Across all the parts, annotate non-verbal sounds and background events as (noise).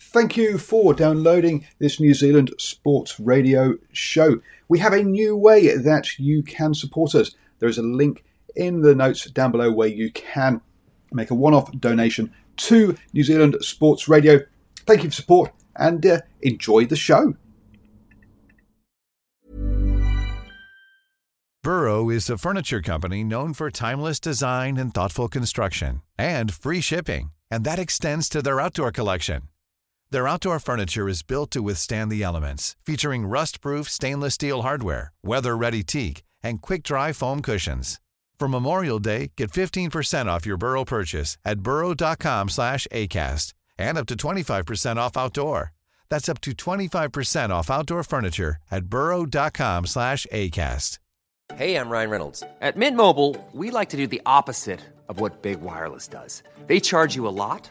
Thank you for downloading this New Zealand Sports Radio show. We have a new way that you can support us. There is a link in the notes down below where you can make a one off donation to New Zealand Sports Radio. Thank you for support and uh, enjoy the show. Burrow is a furniture company known for timeless design and thoughtful construction and free shipping, and that extends to their outdoor collection. Their outdoor furniture is built to withstand the elements, featuring rust-proof stainless steel hardware, weather-ready teak, and quick-dry foam cushions. For Memorial Day, get 15% off your Burrow purchase at burrow.com slash ACAST and up to 25% off outdoor. That's up to 25% off outdoor furniture at burrow.com slash ACAST. Hey, I'm Ryan Reynolds. At Mint Mobile, we like to do the opposite of what Big Wireless does. They charge you a lot,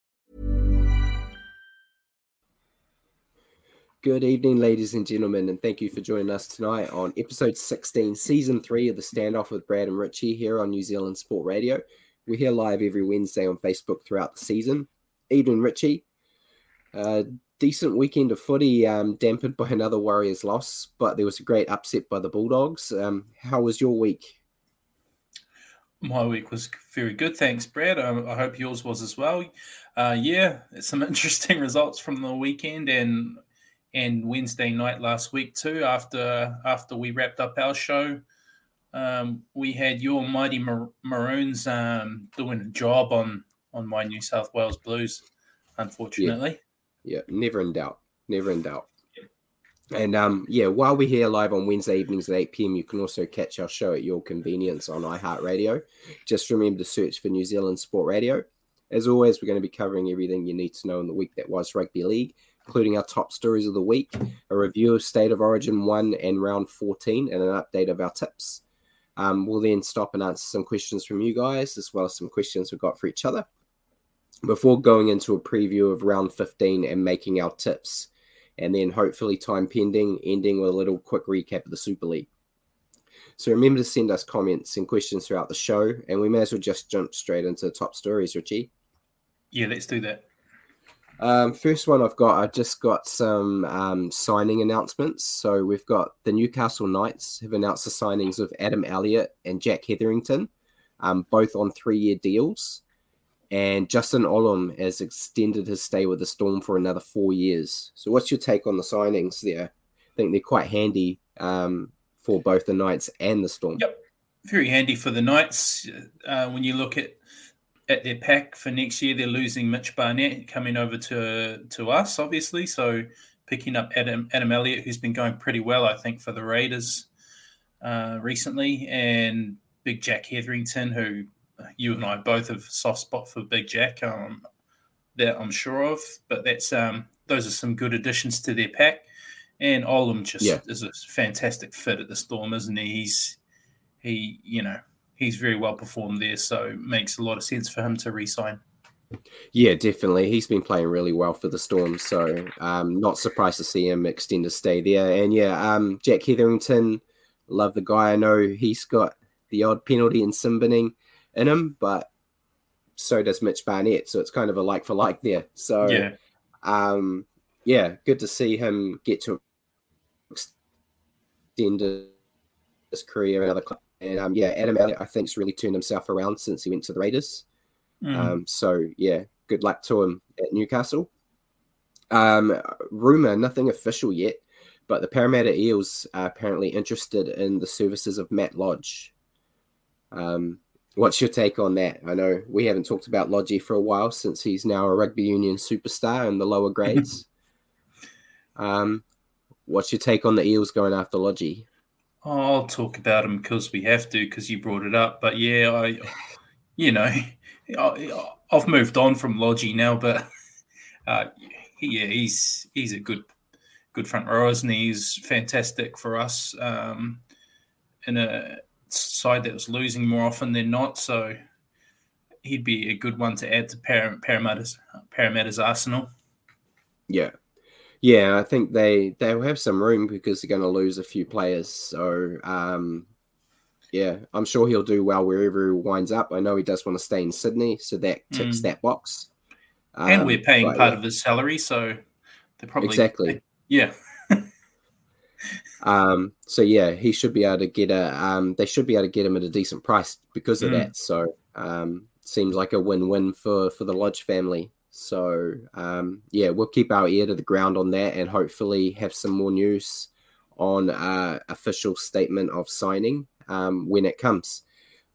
Good evening, ladies and gentlemen, and thank you for joining us tonight on episode 16, season three of the standoff with Brad and Richie here on New Zealand Sport Radio. We're here live every Wednesday on Facebook throughout the season. Evening, Richie. Uh, decent weekend of footy, um, dampened (laughs) by another Warriors loss, but there was a great upset by the Bulldogs. Um, how was your week? My week was very good, thanks, Brad. Um, I hope yours was as well. Uh, yeah, some (laughs) interesting results from the weekend and and Wednesday night last week too. After after we wrapped up our show, um, we had your mighty Mar- Maroons um, doing a job on on my New South Wales Blues. Unfortunately, yeah, yeah never in doubt, never in doubt. And um, yeah, while we're here live on Wednesday evenings at 8 p.m., you can also catch our show at your convenience on iHeartRadio. Just remember to search for New Zealand Sport Radio. As always, we're going to be covering everything you need to know in the week that was rugby league including our top stories of the week, a review of State of Origin 1 and round 14, and an update of our tips. Um, we'll then stop and answer some questions from you guys, as well as some questions we've got for each other, before going into a preview of round 15 and making our tips. And then, hopefully, time pending, ending with a little quick recap of the Super League. So remember to send us comments and questions throughout the show, and we may as well just jump straight into the top stories, Richie. Yeah, let's do that. Um, first one I've got, I've just got some um, signing announcements. So we've got the Newcastle Knights have announced the signings of Adam Elliott and Jack Hetherington, um, both on three-year deals. And Justin Olam has extended his stay with the Storm for another four years. So what's your take on the signings there? I think they're quite handy um, for both the Knights and the Storm. Yep, very handy for the Knights. Uh, when you look at at their pack for next year. They're losing Mitch Barnett coming over to to us, obviously. So picking up Adam Adam Elliott, who's been going pretty well, I think, for the Raiders uh, recently, and Big Jack Hetherington, who you and I both have soft spot for Big Jack. Um, that I'm sure of, but that's um, those are some good additions to their pack. And Olam just yeah. is a fantastic fit at the Storm, isn't he? He's he, you know, he's very well performed there, so makes a lot of sense for him to resign. Yeah, definitely. He's been playing really well for the Storm, so um, not surprised to see him extend his stay there. And yeah, um, Jack Hetherington, love the guy. I know he's got the odd penalty and sin binning in him, but so does Mitch Barnett. So it's kind of a like for like there. So yeah, um, yeah, good to see him get to extend his career another club. And um, yeah, Adam Elliott, I think, has really turned himself around since he went to the Raiders. Mm. Um, so yeah, good luck to him at Newcastle. Um, rumor, nothing official yet, but the Parramatta Eels are apparently interested in the services of Matt Lodge. Um, what's your take on that? I know we haven't talked about Lodgy for a while since he's now a rugby union superstar in the lower grades. (laughs) um, what's your take on the Eels going after Lodgy? I'll talk about him because we have to, because you brought it up. But yeah, I, you know, (laughs) I, have moved on from Lodgy now, but (laughs) uh, yeah, he's he's a good good front rower, and he? He's fantastic for us. Um, in a side that was losing more often than not. So he'd be a good one to add to Parramatta's Parramatta's arsenal. Yeah, yeah, I think they they'll have some room because they're going to lose a few players. So um, yeah, I'm sure he'll do well wherever he winds up. I know he does want to stay in Sydney, so that ticks mm. that box. Um, and we're paying part yeah. of his salary, so they're probably exactly yeah. (laughs) um, so yeah, he should be able to get a. Um, they should be able to get him at a decent price because of mm. that. So um, seems like a win-win for for the Lodge family. So um, yeah, we'll keep our ear to the ground on that, and hopefully have some more news on uh, official statement of signing um, when it comes.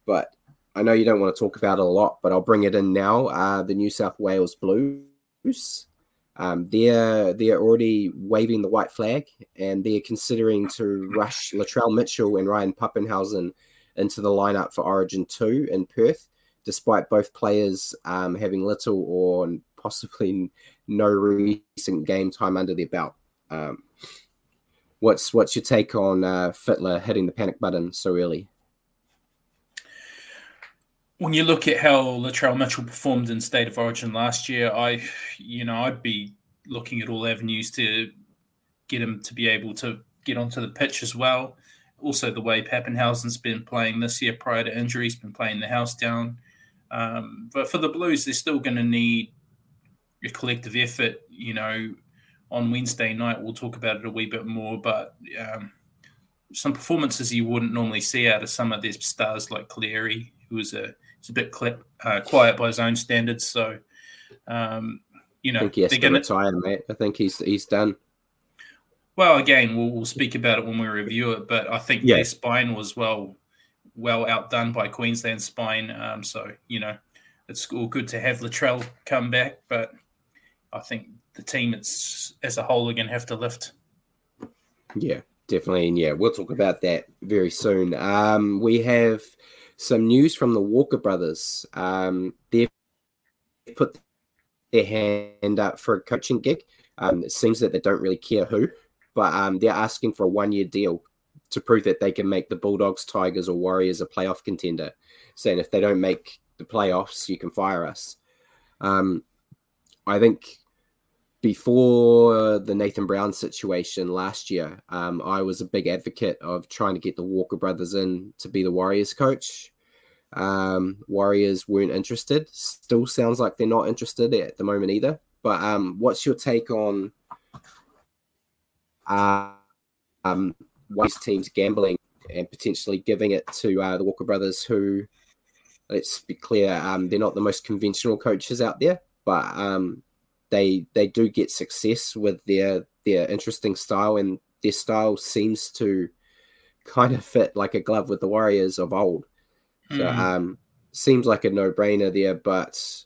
But I know you don't want to talk about it a lot, but I'll bring it in now. Uh, the New South Wales Blues, um, they're they're already waving the white flag, and they're considering to rush Latrell Mitchell and Ryan Papenhuyzen into the lineup for Origin Two in Perth despite both players um, having little or possibly no recent game time under their belt. Um, what's what's your take on uh, Fittler hitting the panic button so early? When you look at how Latrell Mitchell performed in State of Origin last year, I, you know, I'd be looking at all avenues to get him to be able to get onto the pitch as well. Also, the way Papenhuyzen's been playing this year prior to injuries, been playing the house down. Um, but for the Blues, they're still going to need a collective effort. You know, on Wednesday night, we'll talk about it a wee bit more, but um, some performances you wouldn't normally see out of some of their stars like Cleary, who was a, a bit cl- uh, quiet by his own standards. So, um, you know, I think he has to gonna... retire, mate. I think he's he's done. Well, again, we'll, we'll speak about it when we review it, but I think yeah. their spine was well well outdone by Queensland spine. Um, so you know, it's all good to have Latrell come back, but I think the team it's as a whole are going to have to lift. Yeah, definitely, and yeah, we'll talk about that very soon. Um, we have some news from the Walker brothers. Um, they've put their hand up for a coaching gig. Um, it seems that they don't really care who, but um, they're asking for a one-year deal to prove that they can make the Bulldogs, Tigers, or Warriors a playoff contender, saying if they don't make the playoffs, you can fire us. Um, I think before the Nathan Brown situation last year, um, I was a big advocate of trying to get the Walker brothers in to be the Warriors coach. Um, Warriors weren't interested. Still sounds like they're not interested at the moment either. But um, what's your take on uh, um, waste teams gambling and potentially giving it to uh, the Walker brothers, who, let's be clear, um, they're not the most conventional coaches out there, but um, they they do get success with their their interesting style, and their style seems to kind of fit like a glove with the Warriors of old. Mm. So mm-hmm. um, seems like a no brainer there, but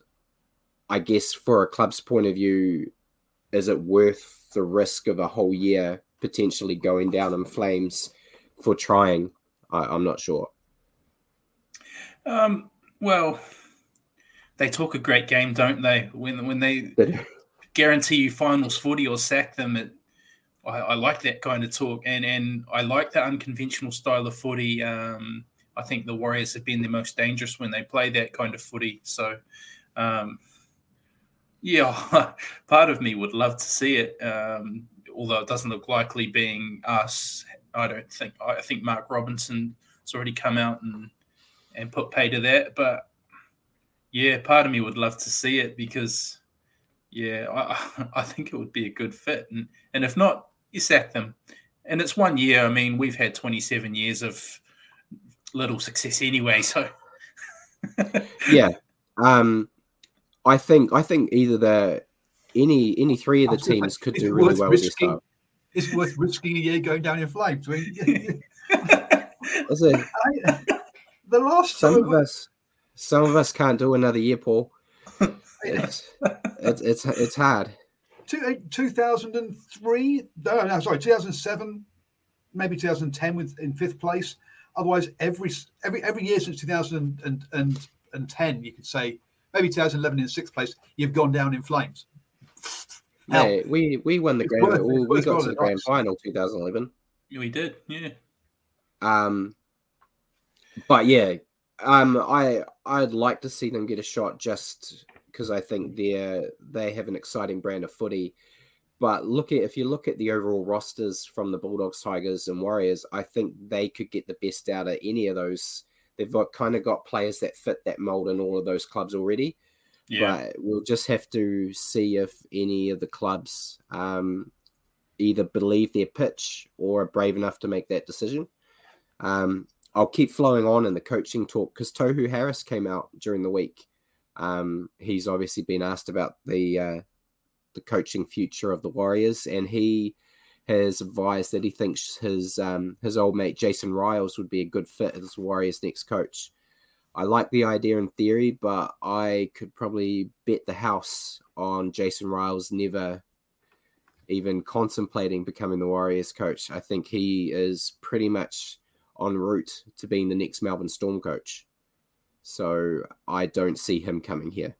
I guess for a club's point of view, is it worth the risk of a whole year potentially going down in flames for trying. I, am not sure. Um, well, they talk a great game, don't they? When when they (laughs) guarantee you finals footy or sack them, it, I, I, like that kind of talk, and and I like that unconventional style of footy. Um, I think the Warriors have been the most dangerous when they play that kind of footy. So, um, yeah, (laughs) part of me would love to see it. Um, although it doesn't look likely being us. I don't think. I think Mark Robinson has already come out and and put pay to that. But yeah, part of me would love to see it because yeah, I, (laughs) I think it would be a good fit. And and if not, you sack them. And it's one year. I mean, we've had 27 years of little success anyway. (laughs) So yeah, um, I think I think either the any any three of the teams could do really well risking, with this. It's worth risking a year going down in flames. I mean, (laughs) (laughs) the last some of us, some of us can't do another year, Paul. It's it's it's, it's hard. Two, 2003, no, no, sorry, 2007, maybe 2010 with in fifth place. Otherwise, every every every year since 2010, you could say maybe 2011 in sixth place, you've gone down in flames. Hey, we we won the grand. we, we got to the grand final 2011. We did, yeah. Um, but yeah, um, I I'd like to see them get a shot just because I think they're they have an exciting brand of footy. But look at if you look at the overall rosters from the Bulldogs, Tigers, and Warriors, I think they could get the best out of any of those. They've got kind of got players that fit that mold in all of those clubs already. Yeah. But we'll just have to see if any of the clubs um, either believe their pitch or are brave enough to make that decision. Um, I'll keep flowing on in the coaching talk because Tohu Harris came out during the week. Um, he's obviously been asked about the uh, the coaching future of the Warriors, and he has advised that he thinks his um, his old mate Jason Ryles would be a good fit as Warriors' next coach. I like the idea in theory, but I could probably bet the house on Jason Ryles never even contemplating becoming the Warriors coach. I think he is pretty much en route to being the next Melbourne Storm coach. So I don't see him coming here.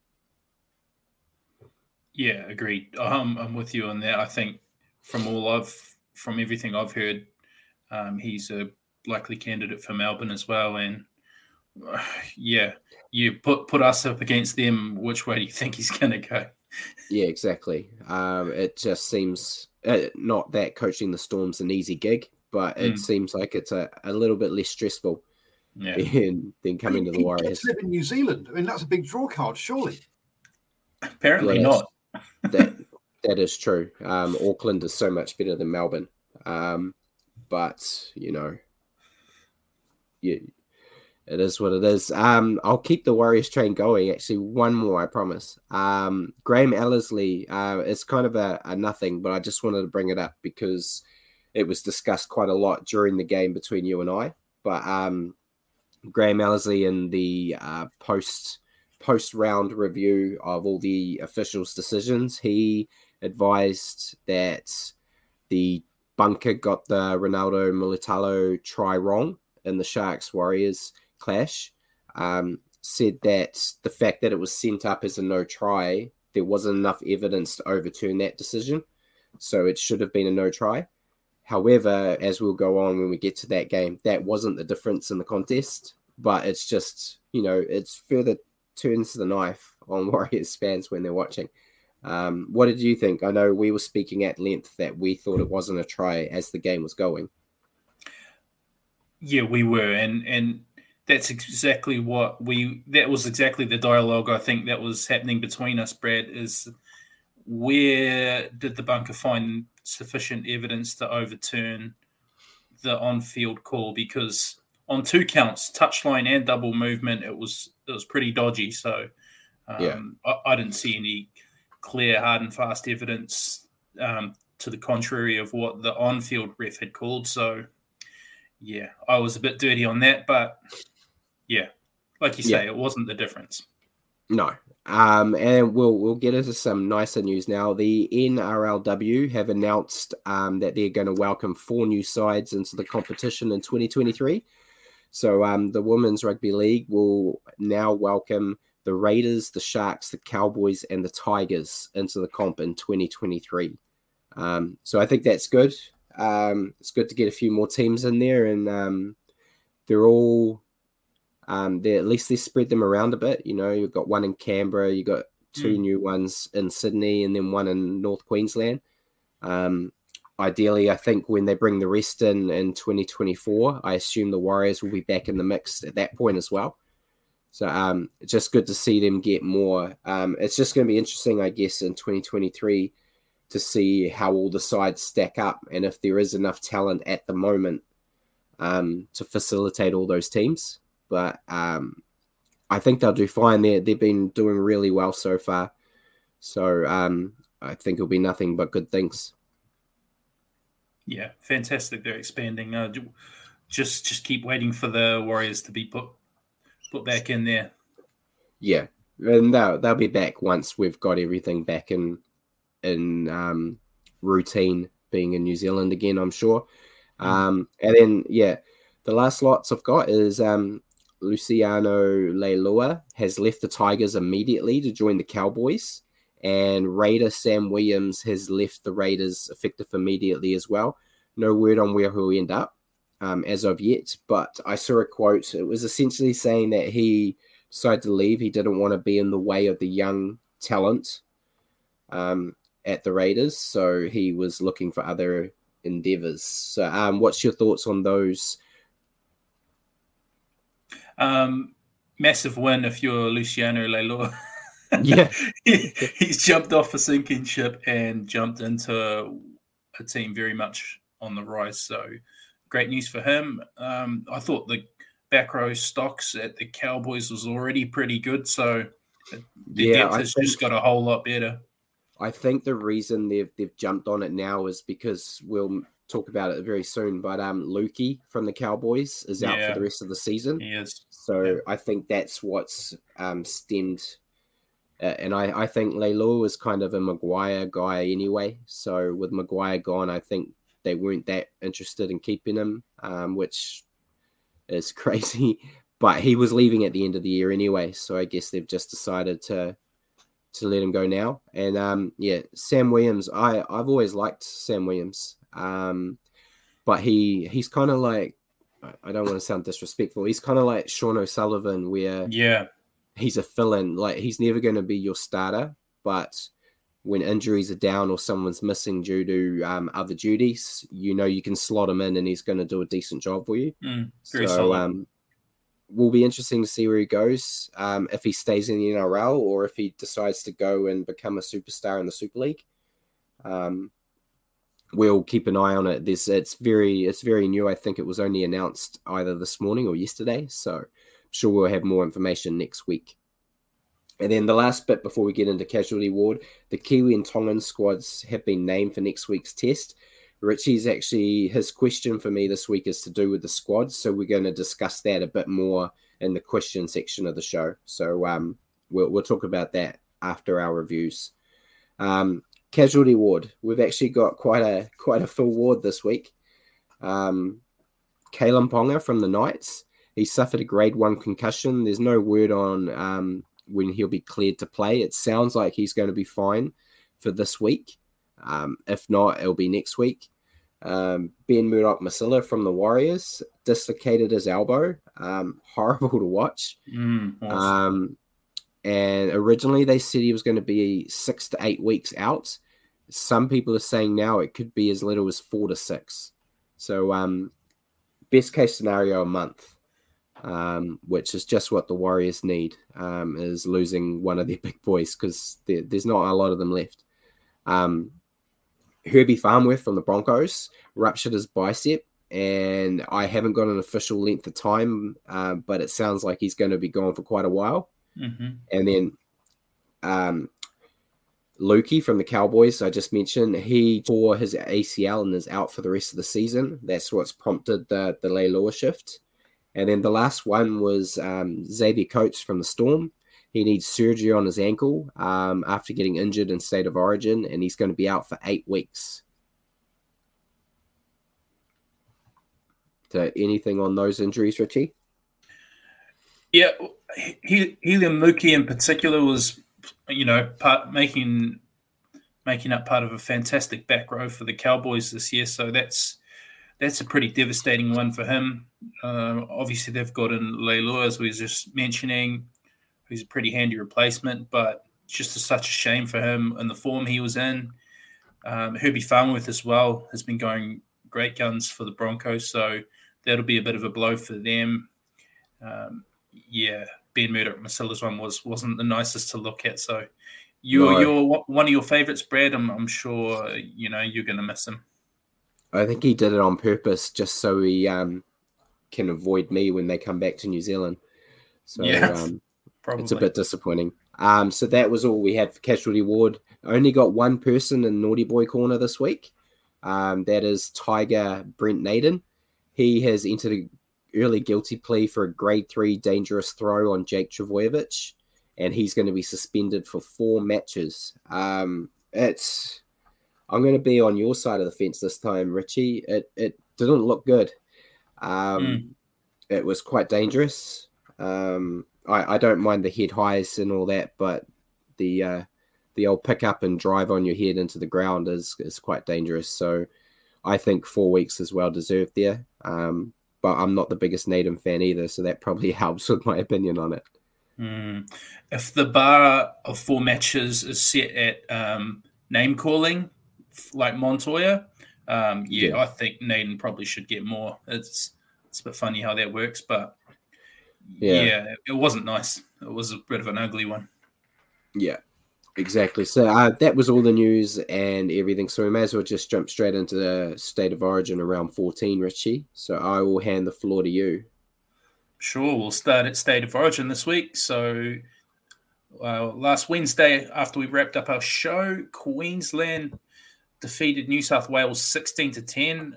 Yeah, agreed. Um, I'm with you on that. I think from all I've from everything I've heard, um, he's a likely candidate for Melbourne as well. And (sighs) yeah, you put put us up against them. Which way do you think he's going to go? Yeah, exactly. Um, it just seems uh, not that coaching the Storm's an easy gig, but it Mm. seems like it's a, a little bit less stressful Yeah, (laughs) than, than coming to the He Warriors. gets to live in New Zealand. I mean, that's a big draw card, surely. apparently Yes. not. that (laughs) that is true. Um, Auckland is so much better than Melbourne, um, but you know, you, it is what it is. Um, I'll keep the Warriors train going. Actually, one more, I promise. Um, Graham Annesley. Uh, it's kind of a, a nothing, but I just wanted to bring it up because it was discussed quite a lot during the game between you and I. But um, Graham Annesley in the uh, post post round review of all the officials' decisions, he advised that the bunker got the Ronaldo Mulitalo try wrong in the Sharks Warriors clash. Um, said that the fact that it was sent up as a no try, there wasn't enough evidence to overturn that decision. So it should have been a no try. However, as we'll go on when we get to that game, that wasn't the difference in the contest. But it's just, you know, it's further turns the knife on (laughs) Warriors fans when they're watching. Um, what did you think? I know we were speaking at length that we thought it wasn't a try as the game was going. Yeah, we were, and and that's exactly what we. That was exactly the dialogue I think that was happening between us. Brad is where did the bunker find sufficient evidence to overturn the on-field call? Because on two counts, touchline and double movement, it was it was pretty dodgy. So um, Yeah. I, I didn't see any clear, hard and fast evidence um, to the contrary of what the on-field ref had called. So yeah, I was a bit dirty on that, but yeah, like you say, Yeah. it wasn't the difference. No. Um, and we'll we'll get into some nicer news now. The NRLW have announced um, that they're going to welcome four new sides into the competition in 2023. So um, the Women's Rugby League will now welcome the Raiders, the Sharks, the Cowboys, and the Tigers into the comp in 2023. Um, so I think that's good. Um, it's good to get a few more teams in there, and um, they're all um, they at least they spread them around a bit. You know, you've got one in Canberra, you've got two new ones in Sydney, and then one in North Queensland. Um, ideally, I think when they bring the rest in in 2024, I assume the Warriors will be back in the mix at that point as well. So um, it's just good to see them get more. Um, it's just going to be interesting, I guess, in 2023 to see how all the sides stack up and if there is enough talent at the moment um, to facilitate all those teams. But um, I think they'll do fine. They they've been doing really well so far. So um, I think it'll be nothing but good things. Yeah, fantastic. They're expanding. Uh, just just keep waiting for the Warriors to be put put back in there. Yeah, and they'll they'll be back once we've got everything back in in um, routine, being in New Zealand again. I'm sure. Um, and then yeah, the last lots I've got is um, Luciano Leilua has left the Tigers immediately to join the Cowboys, and Raider Sam Williams has left the Raiders effective immediately as well. No word on where he'll end up. um, as of yet, but I saw a quote. It was essentially saying that he decided to leave. He didn't want to be in the way of the young talent um, at the Raiders, so he was looking for other endeavors. So, um, what's your thoughts on those? Um, massive win if you're Luciano Leilua. (laughs) Yeah. he, he's jumped off a sinking ship and jumped into a team very much on the rise. So great news for him. Um, I thought the back row stocks at the Cowboys was already pretty good. So the Yeah, depth I has think- just got a whole lot better. I think the reason they've they've jumped on it now is because we'll talk about it very soon. But um, Luki from the Cowboys is out Yeah. for the rest of the season. He is. So Yeah. I think that's what's um, stemmed. Uh, and I, I think Leilua was kind of a Maguire guy anyway. So with Maguire gone, I think they weren't that interested in keeping him, um, which is (laughs) crazy. But he was leaving at the end of the year anyway. So I guess they've just decided to to let him go now. And um, yeah, Sam Williams, I, I've always liked Sam Williams. Um, but he he's kind of like I- don't want to sound disrespectful. He's kind of like Sean O'Sullivan, where Yeah. he's a fill-in. Like he's never going to be your starter, but when injuries are down or someone's missing due to um, other duties, you know you can slot him in, and he's going to do a decent job for you. Mm, so um, will be interesting to see where he goes. Um, if he stays in the NRL or if he decides to go and become a superstar in the Super League. Um, we'll keep an eye on it. This it's very it's very new. I think it was only announced either this morning or yesterday. So I'm sure we'll have more information next week. And then the last bit before we get into casualty ward, the Kiwi and Tongan squads have been named for next week's test. Richie's actually his question for me this week is to do with the squad, so we're going to discuss that a bit more in the question section of the show. So um, we'll we'll talk about that after our reviews. Um, casualty ward, we've actually got quite a quite a full ward this week. Um, Kalyn Ponga from the Knights, he suffered a grade one concussion. There's no word on um, when he'll be cleared to play. It sounds like he's going to be fine for this week. Um, if not, it'll be next week. Um, ben Murdoch Masila from the Warriors dislocated his elbow. Um, (laughs) horrible to watch. Mm, awesome. Um, and originally they said he was going to be six to eight weeks out. Some people are saying now it could be as little as four to six. So, um, best case scenario, a month, um, which is just what the Warriors need, um, is losing one of their (laughs) big boys because there, there's not a lot of them left. Um, Herbie Farnworth from the Broncos ruptured his bicep, and I haven't got an official length of time, uh, but it sounds like he's going to be gone for quite a while. hmm And then um, Luki from the Cowboys, I just mentioned, he tore his ACL and is out for the rest of the season. That's what's prompted the the Leilua shift. And then the last one was um, Xavier Coates from the Storm. He needs surgery on his ankle um, after getting injured in state of origin, and he's going to be out for eight weeks. So, anything on those injuries, Richie? Yeah, he, Heilum Luki in particular was, you know, part making making up part of a fantastic back row for the Cowboys this year. So that's that's a pretty devastating one for him. Uh, obviously, they've got in Leilua, as we were just mentioning, who's a pretty handy replacement, but it's just a, such a shame for him and the form he was in. Um, Herbie Farnworth as well has been going great guns for the Broncos, so that'll be a bit of a blow for them. Um, yeah, Ben Murdoch Masila's one was wasn't the nicest to look at. So you're No. you're one of your favorites, Brad. I'm, I'm sure you know you're going to miss him. I think he did it on purpose just so he um, can avoid me when they come back to New Zealand. So Yeah, um, Probably. it's a bit disappointing. Um, so that was all we had for Casualty Ward. Only got one person in Naughty Boy Corner this week. Um, that is Tiger Brent Naden. He has entered an early guilty plea for a grade three dangerous throw on Jake Trbojevic, and he's going to be suspended for four matches. Um, it's I'm going to be on your side of the fence this time, Richie. It it didn't look good. Um, Mm. It was quite dangerous. Um, I, I don't mind the head highs and all that, but the uh, the old pick up and drive on your head into the ground is is quite dangerous. So I think four weeks is well deserved there. Um, but I'm not the biggest Naden fan either, so that probably (laughs) helps with my opinion on it. Mm. If the bar of four matches is set at um, name calling, like Montoya, um, yeah, yeah, I think Naden probably should get more. It's it's a bit funny how that works, but yeah, yeah it wasn't nice. It was a bit of an ugly one. Yeah, exactly. So uh, that was all the news and everything. So we may as well just jump straight into the state of origin around 14, Richie. So I will hand the floor to you. Sure, we'll start at state of origin this week. So uh, last Wednesday, after we wrapped up our show, Queensland defeated New South Wales 16 to 10.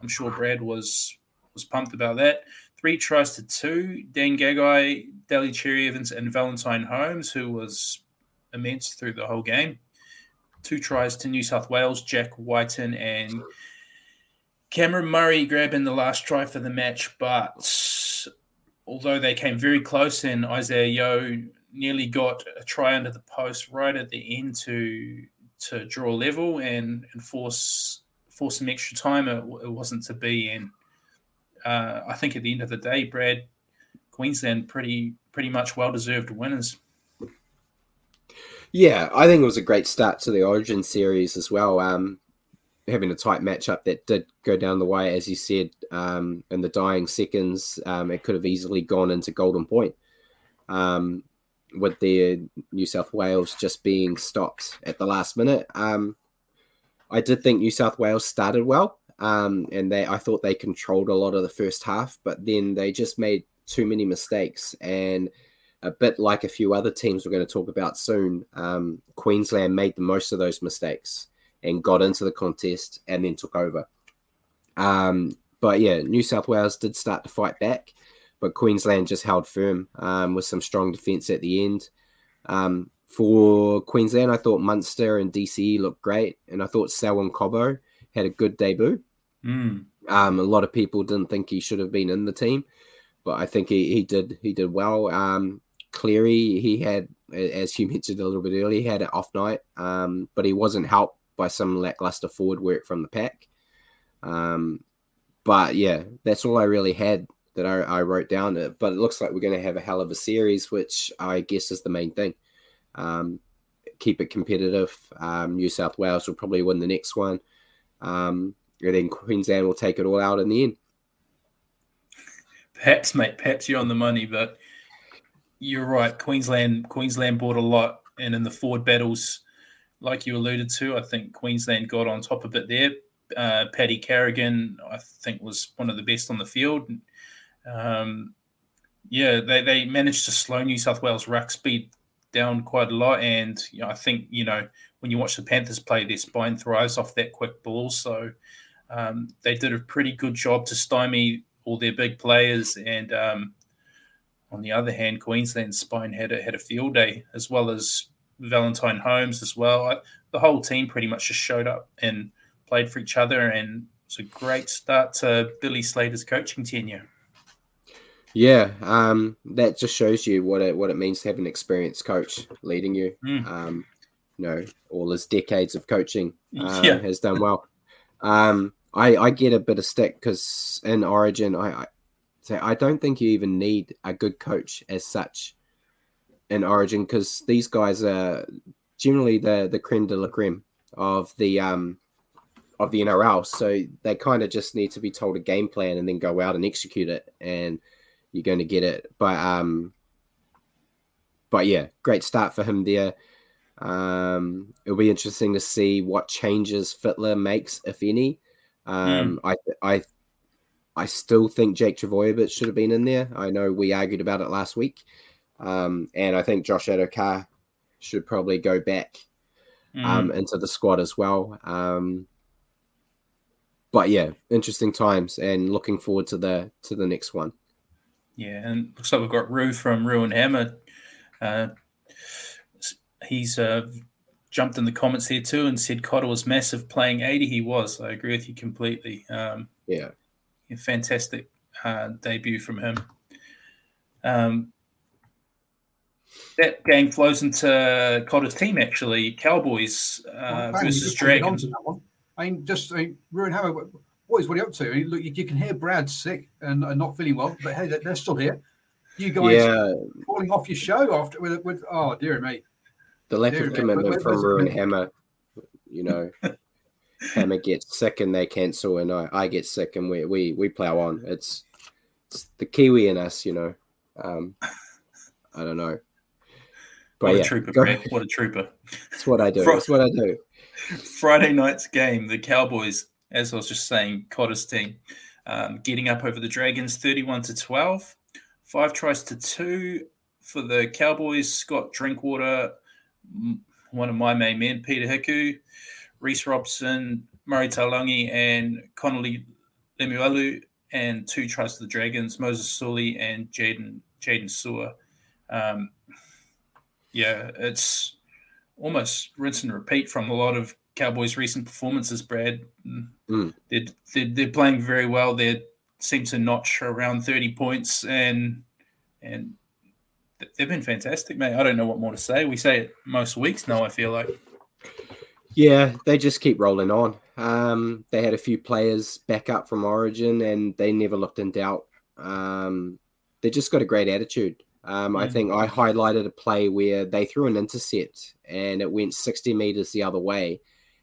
I'm sure Brad was was pumped about that. Three tries to two. Dan Gagai, Daly Cherry Evans, and Valentine Holmes, who was immense through the whole game. Two tries to New South Wales, Jack Wighton and Cameron Murray grabbing the last try for the match, but although they came very close and Isaiah Yeo nearly got a try under the post right at the end to to draw level and, and force force some extra time, it, it wasn't to be. And uh, I think at the end of the day, Brad, Queensland pretty pretty much well deserved winners. Yeah, I think it was a great start to the Origin series as well. Um, having a tight matchup that did go down the way, as you said, um, in the dying seconds, um, it could have easily gone into Golden Point. Um, with the New South Wales just being stopped at the last minute. Um, I did think New South Wales started well, um, and they I thought they controlled a lot of the first half, but then they just made too many mistakes. And a bit like a few other teams we're going to talk about soon, um, Queensland made the most of those mistakes and got into the contest and then took over. Um, but yeah, New South Wales did start to fight back, but Queensland just held firm um, with some strong defence at the end. Um, for Queensland, I thought Munster and DCE looked great, and I thought Selwyn Cobbo had a good debut. Mm. Um, a lot of people didn't think he should have been in the team, but I think he, he did he did well. Um, Cleary, he had, as you (laughs) mentioned a little bit earlier, he had an off night, um, but he wasn't helped by some lackluster forward work from the pack. Um, but yeah, that's all I really had that I, I wrote down. But it looks like we're going to have a hell of a series, which I guess is the main thing. Um, keep it competitive. Um, New South Wales will probably win the next one. Um, and then Queensland will take it all out in the end. Perhaps, mate, perhaps you're on the money, but you're right. Queensland, Queensland bought a lot, and in the forward battles, like you alluded to, I think Queensland got on top of it there. Uh, Paddy Carrigan, I think, was one of the best on the field. Um, yeah, they, they managed to slow New South Wales ruck speed down quite a lot. And you know, I think, you know, when you watch the Panthers play, their spine thrives off that quick ball. So um, they did a pretty good job to stymie all their big players. And um, on the other hand, Queensland spine had a, had a field day, as well as Valentine Holmes as well. I, the whole team pretty much just showed up and played for each other. And it's a great start to Billy Slater's coaching tenure. Yeah, um, that just shows you what it what it means to have an experienced coach leading you. Mm. Um, you know, all his decades of coaching uh, (laughs) yeah. has done well. Um, I I get a bit of stick because in Origin, I, I say I don't think you even need a good coach as such in Origin because these guys are generally the the creme de la creme of the um of the NRL. So they kind of just need to be told a game plan and then go out and execute it and you're going to get it. But um, but yeah, great start for him there. Um, it'll be interesting to see what changes Fittler makes, if any. Um, mm. I I I still think Jake Trbojevic should have been in there. I know we argued about it last week, um, and I think Josh Addo-Carr should probably go back mm. um, into the squad as well. Um, but yeah, interesting times, and looking forward to the to the next one. Yeah, and looks like we've got Rue from Rue and Hammer. Uh, he's uh, jumped in the comments here too and said Cotter was massive playing 80. He was. I agree with you completely. Um, yeah. fantastic uh, debut from him. Um, that game flows into Cotter's team actually. Cowboys uh, versus Dragons. I mean, just I mean, Ruin Hammer, what is what are you up to? I mean, look, you, you can hear Brad sick and, and not feeling well, but hey, they're, they're still here. You guys Yeah, falling off your show after with, with oh dear me. The lack Dude, of commitment from Ruin Hammer, you know, (laughs) Hammer gets sick and they cancel, and I, I get sick and we, we, we plow on. It's, it's the Kiwi in us, you know. Um, I don't know. But What yeah, a trooper, go- Brad. What a trooper. That's what I do. Fro- It's what I do. Friday night's game, the Cowboys, as I was just saying, Cotter's team, um, getting up over the Dragons 31 to 12. Five tries to two for the Cowboys. Scott Drinkwater, one of my main men, Peter Hiku, Reece Robson, Murray Taulagi, and Connelly Lemuelu, and two tries to the Dragons, Moses Suli and Jaden Jaden Sewer. Um, yeah, it's almost rinse and repeat from a lot of Cowboys' recent performances, Brad. Mm. They're, they're, they're playing very well. They seem to notch around 30 points and and they've been fantastic, mate. I don't know what more to say. We say it most weeks now, I feel like. Yeah, they just keep rolling on. Um, they had a few players back up from Origin, and they never looked in doubt. Um, they just got a great attitude. Um, I Mm. think I highlighted a play where they threw an intercept and it went 60 meters the other way,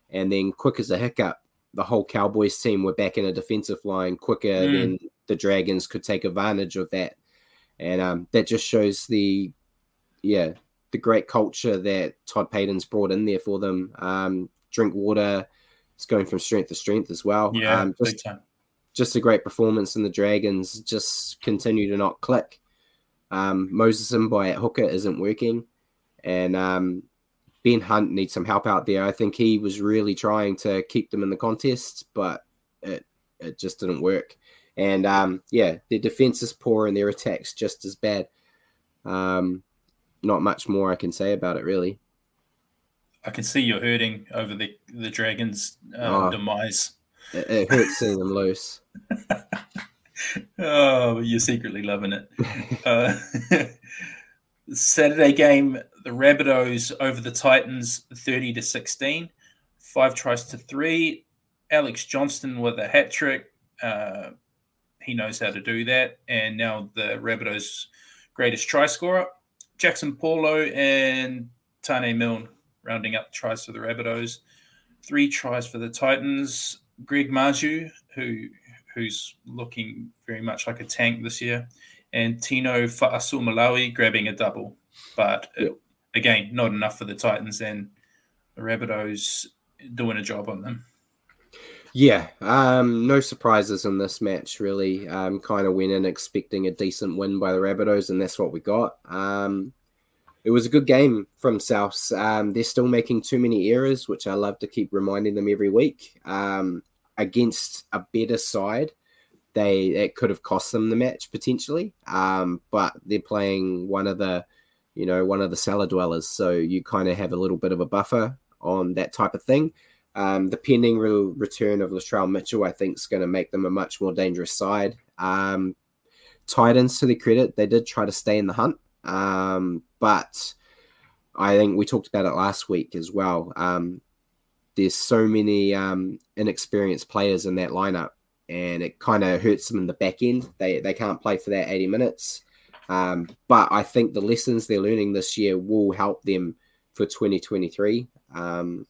and then quick as a hiccup, the whole Cowboys team were back in a defensive line quicker Mm. than the Dragons could take advantage of that, and um, that just shows the yeah the great culture that Todd Payten's brought in there for them. Um, Drinkwater, it's going from strength to strength as well. Yeah, um, just, just a great performance, and the Dragons just continue to not click. Um, Moses Mbye at hooker isn't working, and um, Ben Hunt needs some help out there. I think he was really trying to keep them in the contest, but it it just didn't work. And um, yeah, their defense is poor and their attacks just as bad. Um, not much more I can say about it, really. I can see you're hurting over the, the Dragons' um, Oh. demise. It, it hurts seeing them lose. (laughs) Oh, you're secretly loving it. (laughs) Uh, (laughs) Saturday game, the Rabbitohs over the Titans, thirty to sixteen. Five tries to three. Alex Johnston with a hat trick. Uh, he knows how to do that. And now the Rabbitohs' greatest try scorer, Jaxson Paulo and Taane Milne, rounding up the tries for the Rabbitohs. Three tries for the Titans. Greg Marzhew, who who's looking very much like a tank this year, and Tino Fa'asuamaleaui grabbing a double. But uh, Yep. again, not enough for the Titans and the Rabbitohs doing a job on them. Yeah, um, no surprises in this match, really. Um, kind of went in expecting a decent win by the Rabbitohs, and that's what we got. Um, it was a good game from Souths. Um, they're still making too many errors, which I love to keep reminding them every week. Um, against a better side, they it could have cost them the match potentially. Um, but they're playing one of the, you know, one of the cellar dwellers, so you kind of have a little bit of a buffer on that type of thing. Um, the pending re- return of Latrell Mitchell, I think, is going to make them a much more dangerous side. Um, Titans, to their credit, they did try to stay in the hunt, um, but I think we talked about it last week as well. Um, there's so many um, inexperienced players in that lineup, and it kind of hurts them in the back end. They they can't play for that 80 minutes. Um, but I think the lessons they're learning this year will help them for 2023. Um,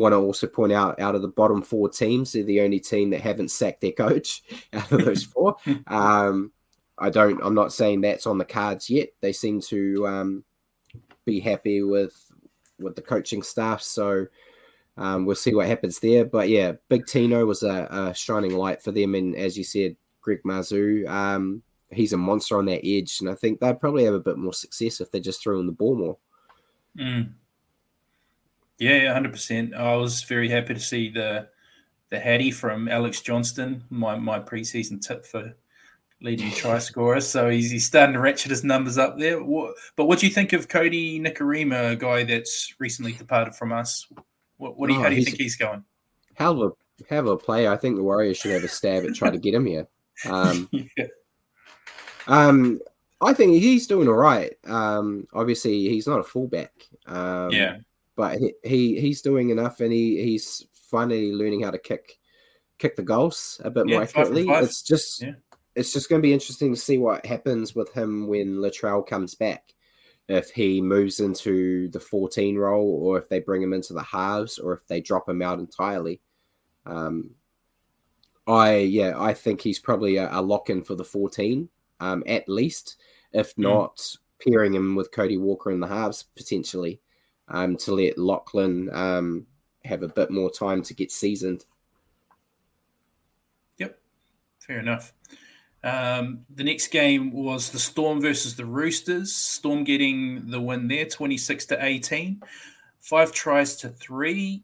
want to also point out out of the bottom four teams, they're the only team that haven't sacked their coach (laughs) out of those four. (laughs) um, I don't. I'm not saying that's on the cards yet. They seem to um, be happy with with the coaching staff. So um, we'll see what happens there. But yeah, Big Tino was a, a shining light for them, and as you said, Greg Marzhew, um, he's a monster on that edge, and I think they'd probably have a bit more success if they just threw in the ball more. Mm. Yeah, hundred percent. I was very happy to see the the Hattie from Alex Johnston, my my preseason tip for leading try (laughs) scorer. So he's, he's starting to ratchet his numbers up there. What, but what do you think of Kodi Nikorima, a guy that's recently departed from us? What, what do you, Oh, how do you think he's going? Hell of a hell of a player. I think the Warriors should have a stab at trying to get him here. Um, (laughs) yeah. Um, I think he's doing all right. Um, obviously he's not a fullback. Um, yeah, but he, he he's doing enough, and he he's finally learning how to kick kick the goals a bit Yeah, more accurately. five. It's just Yeah. it's just going to be interesting to see what happens with him when Latrell comes back. If he moves into the 14 role, or if they bring him into the halves, or if they drop him out entirely. Um, I yeah, I think he's probably a, a lock in for the 14, um, at least, if not pairing him with Cody Walker in the halves potentially, um, to let Lachlan um, have a bit more time to get seasoned. Yep, fair enough. Um, the next game was the Storm versus the Roosters. Storm getting the win there, 26 to 18. Five tries to three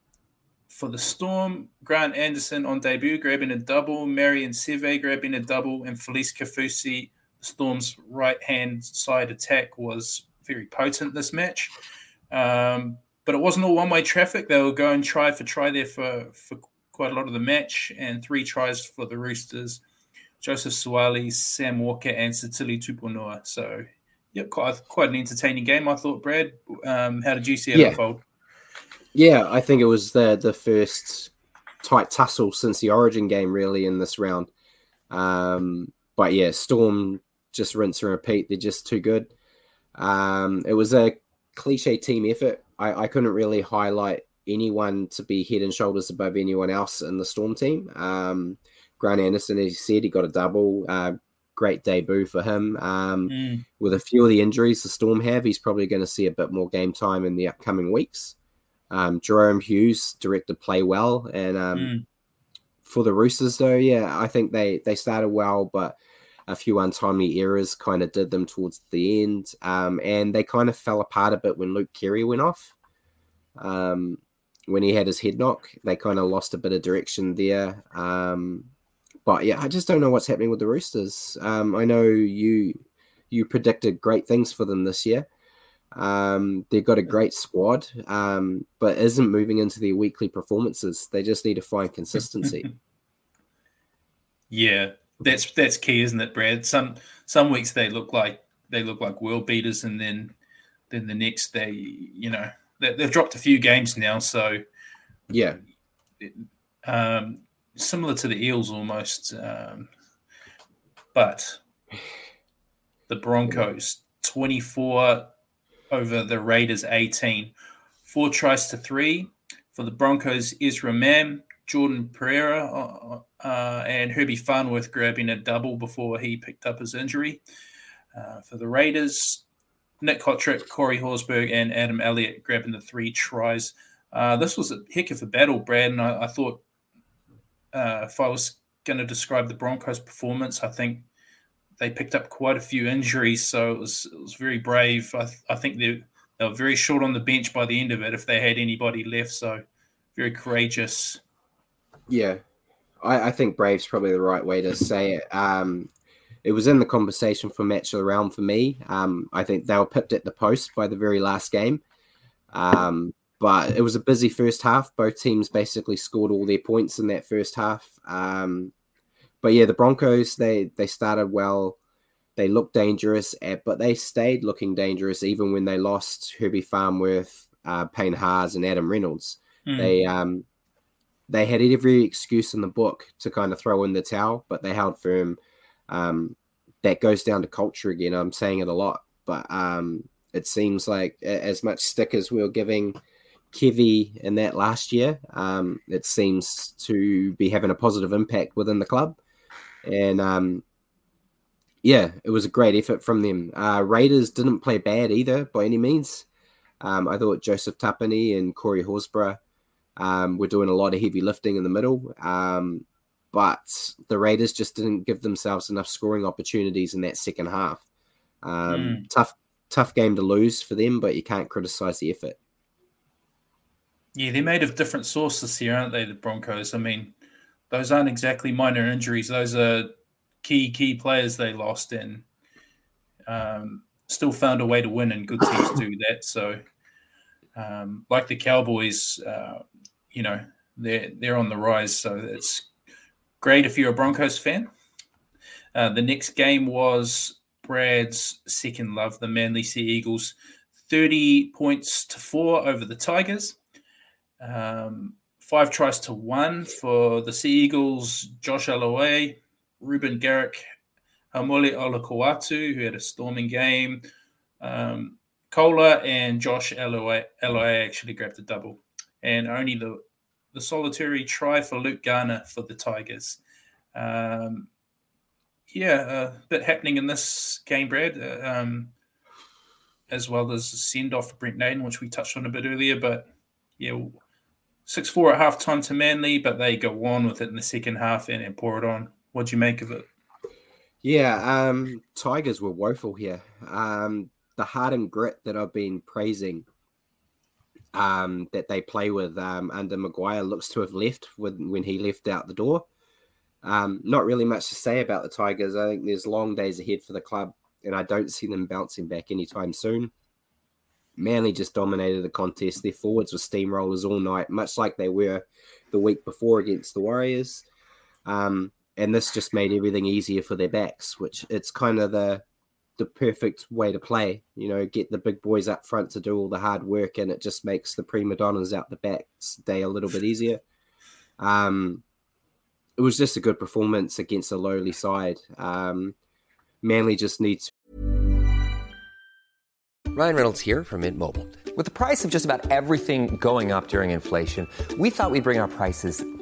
for the Storm. Grant Anderson on debut grabbing a double. Marion Seve grabbing a double. And Felise Kaufusi, Storm's right hand side attack was very potent this match. Um, but it wasn't all one way traffic. They were going try for try there for, for quite a lot of the match, and three tries for the Roosters. Joseph Suaali'i, Sam Walker, and Sitili Tupouniua. So, yeah, quite quite an entertaining game, I thought. Brad, um, how did you see it Yeah. unfold? Yeah, I think it was the the first tight tussle since the Origin game, really, in this round. Um, but yeah, Storm just rinse and repeat. They're just too good. Um, it was a cliche team effort. I, I couldn't really highlight anyone to be head and shoulders above anyone else in the Storm team. Um, Grant Anderson, as you said, he got a double. Uh, great debut for him. Um, Mm, with a few of the injuries the Storm have, he's probably going to see a bit more game time in the upcoming weeks. Um, Jahrome Hughes directed play well, and um, mm. for the Roosters, though, yeah, I think they they started well, but a few untimely errors kind of did them towards the end, um, and they kind of fell apart a bit when Luke Keary went off. Um, when he had his head knock, they kind of lost a bit of direction there. Um, but yeah, I just don't know what's happening with the Roosters. Um, I know you you predicted great things for them this year. Um, they've got a great squad, um, but isn't moving into their weekly performances. They just need to find consistency. (laughs) Yeah, that's that's key, isn't it, Brad? Some some weeks they look like they look like world beaters, and then then the next they, you know, they, they've dropped a few games now, so yeah, um, similar to the Eels almost. Um, but the Broncos, 24 over the Raiders, 18. Four tries to three for the Broncos, Ezra Mam, Jordan Pereira, uh, and Herbie Farnworth grabbing a double before he picked up his injury. Uh, for the Raiders, Nick Cotric, Corey Horsburgh, and Adam Elliott grabbing the three tries. Uh, this was a heck of a battle, Brad, and I, I thought uh, if I was going to describe the Broncos' performance, I think they picked up quite a few injuries, so it was it was very brave. I, th- I think they they were very short on the bench by the end of it, if they had anybody left. So very courageous. yeah. I, I think Brave's probably the right way to say it. Um, it was in the conversation for match of the round for me. Um, I think they were pipped at the post by the very last game. Um, but it was a busy first half. Both teams basically scored all their points in that first half. Um, but yeah, the Broncos they they started well. They looked dangerous, eh, but they stayed looking dangerous even when they lost Herbie Farnworth, uh, Payne Haas, and Adam Reynolds. Mm. They um they had every excuse in the book to kind of throw in the towel, but they held firm. Um, that goes down to culture again. I'm saying it a lot, but um, it seems like as much stick as we were giving Kevy in that last year, um, it seems to be having a positive impact within the club. And um, yeah, it was a great effort from them. Uh, Raiders didn't play bad either by any means. Um, I thought Joseph Tapine and Corey Horsburgh um, were doing a lot of heavy lifting in the middle. Um, but the Raiders just didn't give themselves enough scoring opportunities in that second half. Um, Tough, tough game to lose for them, but you can't criticize the effort. Yeah, they're made of different sources here, aren't they? The Broncos. I mean, those aren't exactly minor injuries. Those are key key players they lost, and um, still found a way to win. And good teams do that. So, um, like the Cowboys, uh, you know, they're they're on the rise. So it's great if you're a Broncos fan. Uh, the next game was Brad's second love, the Manly Sea Eagles, thirty points to four over the Tigers. Um, five tries to one for the Sea Eagles. Josh Aloiai, Reuben Garrick, Haumole Olakau'atu, who had a storming game. Um, Koula and Josh Aloiai, actually grabbed a double. And only the, the solitary try for Luke Garner for the Tigers. Um, yeah, a bit happening in this game, Brad, uh, um, as well as the send off for Brent Naden, which we touched on a bit earlier. But yeah, 6 4 at half time to Manly, but they go on with it in the second half and, and pour it on. What do you make of it? Yeah, um, Tigers were woeful here. Um, the heart and grit that I've been praising um, that they play with um, under Maguire looks to have left when, when he left out the door. Um, not really much to say about the Tigers. I think there's long days ahead for the club, and I don't see them bouncing back anytime soon. Manly just dominated the contest. Their forwards were steamrollers all night, much like they were the week before against the Warriors. Um, and this just made everything easier for their backs, which it's kind of the the perfect way to play. You know, get the big boys up front to do all the hard work, and it just makes the prima donnas out the backs day a little bit easier. Um, it was just a good performance against a lowly side. Um, Manly just needs. Ryan Reynolds here from Mint Mobile. With the price of just about everything going up during inflation, we thought we'd bring our prices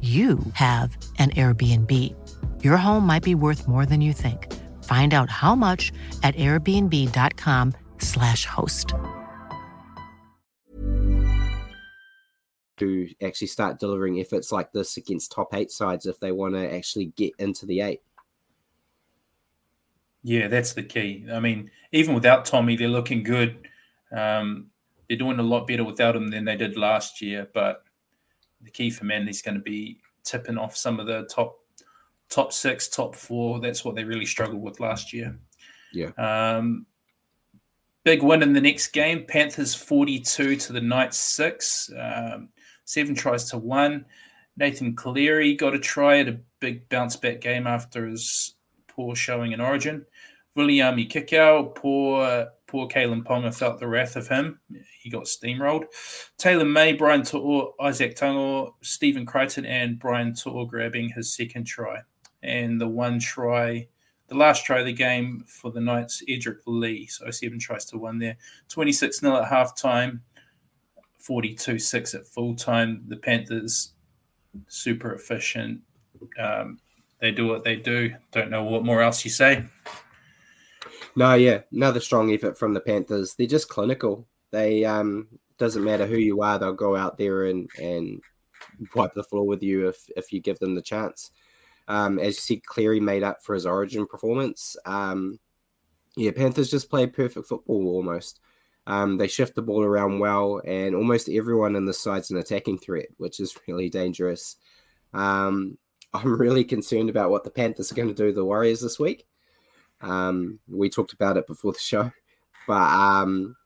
you have an Airbnb. Your home might be worth more than you think. Find out how much at airbnb.com/slash host. to actually start delivering efforts like this against top eight sides if they want to actually get into the eight. Yeah, that's the key. I mean, even without Tommy, they're looking good. Um, they're doing a lot better without him than they did last year. But the key for Manly is going to be tipping off some of the top top six, top four. That's what they really struggled with last year. Yeah. Um, big win in the next game. Panthers 42 to the Knights 6. Um, seven tries to one. Nathan Cleary got a try at a big bounce back game after his poor showing in Origin. Viliami Kikau, poor poor Kalyn Ponga felt the wrath of him. He got steamrolled. Taylor May, Brian To'o, Izack Tago, Stephen Crichton, and Brian To'o grabbing his second try. And the one try, the last try of the game for the Knights, Edrick Lee. So seven tries to one there. 26 0 at halftime, 42 6 at full time. The Panthers, super efficient. Um, they do what they do. Don't know what more else you say. No, yeah, another strong effort from the Panthers. They're just clinical. They um doesn't matter who you are, they'll go out there and and wipe the floor with you if if you give them the chance. Um, as you see, Cleary made up for his Origin performance. Um, yeah, Panthers just play perfect football almost. Um, they shift the ball around well, and almost everyone in the side's an attacking threat, which is (laughs) really dangerous. Um, I'm really concerned about what the Panthers are going to do to the Warriors this week. Um, we talked about it before the show, but um,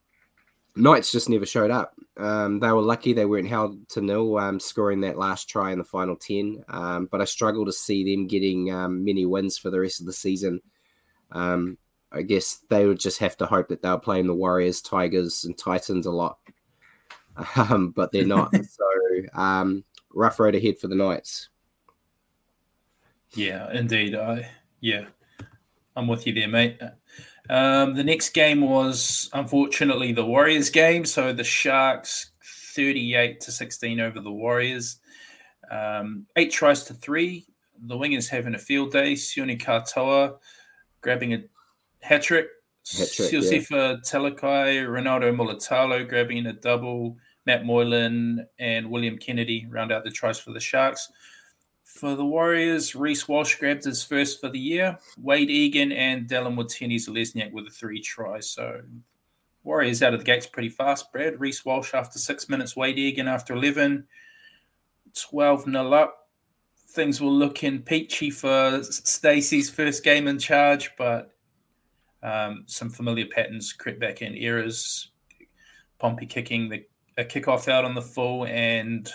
Knights just never showed up. Um, they were lucky they weren't held to nil, um, scoring that last try in the final 10. Um, but I struggle to see them getting um, many wins for the rest of the season. Um, I guess they would just have to hope that they're playing the Warriors, Tigers, and Titans a lot. (laughs) Um, but they're not. (laughs) so rough road ahead for the Knights. Yeah, indeed. I yeah, I'm with you there, mate. Um, the next game was unfortunately the Warriors game. So the Sharks 38 to 16 over the Warriors. Um, eight tries to three. The wingers having a field day. Sione Katoa grabbing a hat trick. Hat-trick, Siosifa Talakai, Ronaldo Mulitalo grabbing a double, Matt Moylan and William Kennedy round out the tries for the Sharks. For the Warriors, Reece Walsh grabbed his first for the year. Wade Egan and Dylan Watini Lesniak with the three tries. So Warriors out of the gates pretty fast, Brad. Reece Walsh after six minutes, Wade Egan after 11. 12 0 up. Things were looking peachy for Stacey's first game in charge, but um, some familiar patterns crept back in. Errors, Pompey kicking the a kickoff out on the full, and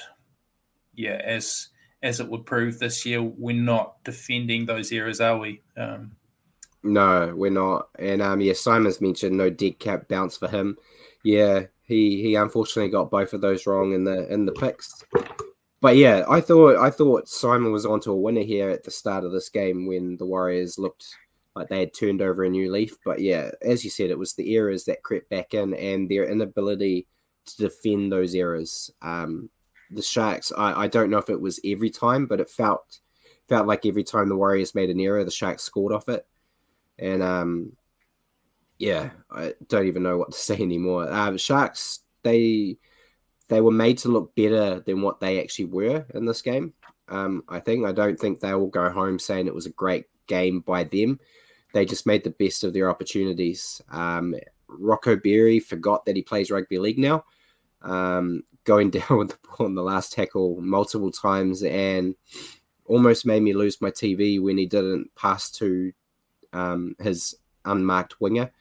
yeah, as as it would prove this year, we're not defending those errors, are we? Um, no, we're not. And um, yeah, Simon's mentioned no dead cat bounce for him. Yeah, he he unfortunately got both of those wrong in the in the picks. But yeah, I thought I thought Simon was onto a winner here at the start of this game when the Warriors looked like they had turned over a new leaf. But yeah, as you said, it was the errors that crept back in and their inability to defend those errors. Um, the Sharks, I, I don't know if it was every time, but it felt felt like every time the Warriors made an error, the Sharks scored off it. And um, yeah, I don't even know what to (laughs) say anymore. Um, Sharks, they they were made to look better than what they actually were in this game. Um, I think I don't think they will go home saying it was a great game by them. They just made the best of their opportunities. Um, Rocco Berry forgot that he plays rugby league now, um, going (laughs) down with the ball in the last tackle multiple times and almost made me lose my TV when he didn't pass to um, his unmarked winger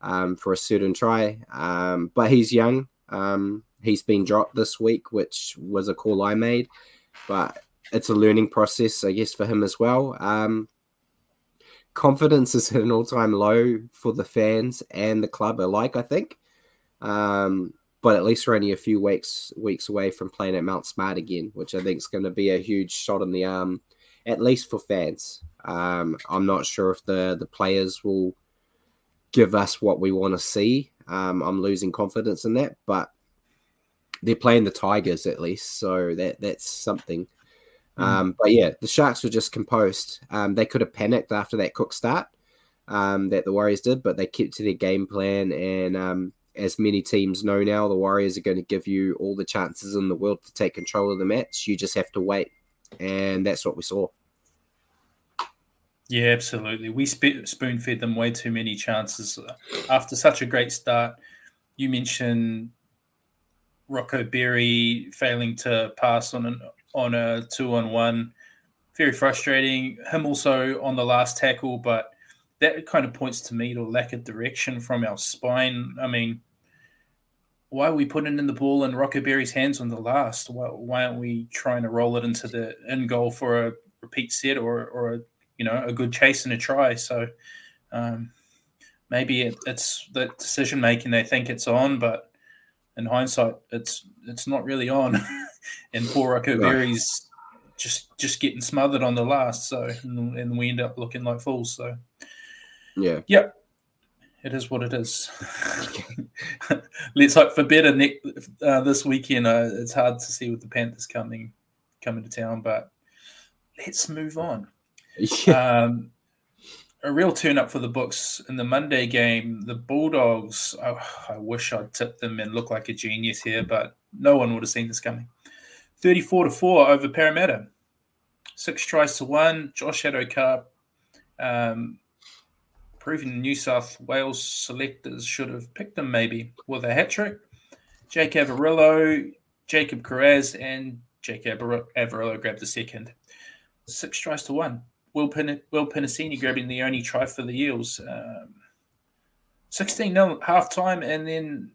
um, for a certain try. Um, but he's young. Um, he's been dropped this week, which was a call I made, but it's a learning process, I guess, for him as well. Um, confidence is at an all-time low for the fans and the club alike, I think. Um, but at least we're only a few weeks weeks away from playing at Mount Smart again, which I think is going to be a huge shot in the arm, at least for fans. Um, I'm not sure if the the players will give us what we want to see. Um, I'm losing confidence in that, but they're playing the Tigers at least, so that that's something. Mm. Um, but yeah, the Sharks were just composed. Um, they could have panicked after that Cook start um, that the Warriors did, but they kept to their game plan. And um, as many teams know now, the Warriors are going to give you all the chances in the world to take control of the match. You just have to wait, and that's what we saw. Yeah, absolutely. We sp- spoon fed them way too many chances uh, after such a great start. You mentioned Rocco Berry failing to pass on an on a two on one. Very frustrating. Him also on the last tackle, but that kind of points to me to lack of direction from our spine. I mean, why are we putting in the ball in Rocco Berry's hands on the last? Why, why aren't we trying to roll it into the end goal for a repeat set or or a you know a good chase and a try? So um, maybe it, it's the decision making they think it's on, but in hindsight, it's it's not really on. (laughs) and poor Rocco Berry's just just getting smothered on the last, so and, and, we end up looking like fools. So yeah, yep, it is what it is. (laughs) Let's hope for better Nick uh, this weekend. Uh, it's hard to see with the Panthers coming coming to town, but let's move on. (laughs) Yeah. Um, a real turn up for the books in the Monday game. The Bulldogs, oh, I wish I'd tipped them and look like a genius here, but no one would have seen this coming. 34 to 4 over Parramatta. Six tries to one. Josh Addo-Carr, um, proving New South Wales selectors should have picked them maybe with a hat trick. Jake Averillo, Jacob Kiraz, and Jake Averillo grabbed the second. Six tries to one. Will, Pin- Will Penisini grabbing the only try for the Eels. Um, 16 0 half time and then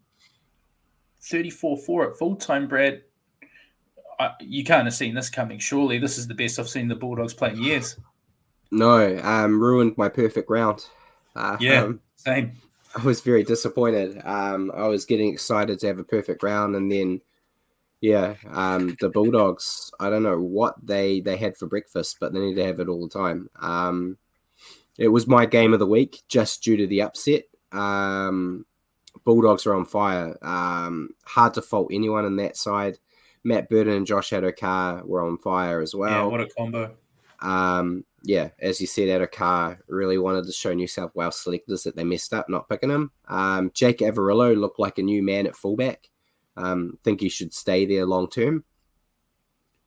34 4 at full time, Brad. I, you can't have seen this coming. Surely this is the best I've seen the Bulldogs play in years. No, um, ruined my perfect round. Uh, yeah, um, same. I was very disappointed. Um, I was getting excited to have a perfect round, and then yeah, um, the Bulldogs. I don't know what they they had for breakfast, but they need to have it all the time. Um, it was my game of the week just due to the upset. Um, Bulldogs are on fire. Um, hard to fault anyone on that side. Matt Burton and Josh Addo-Carr were on fire as well. Yeah, what a combo. Um, yeah, as you said, Addo-Carr really wanted to show New South Wales selectors that they messed up not picking him. Um, Jake Averillo looked like a new man at fullback. Um, think he should stay there long term.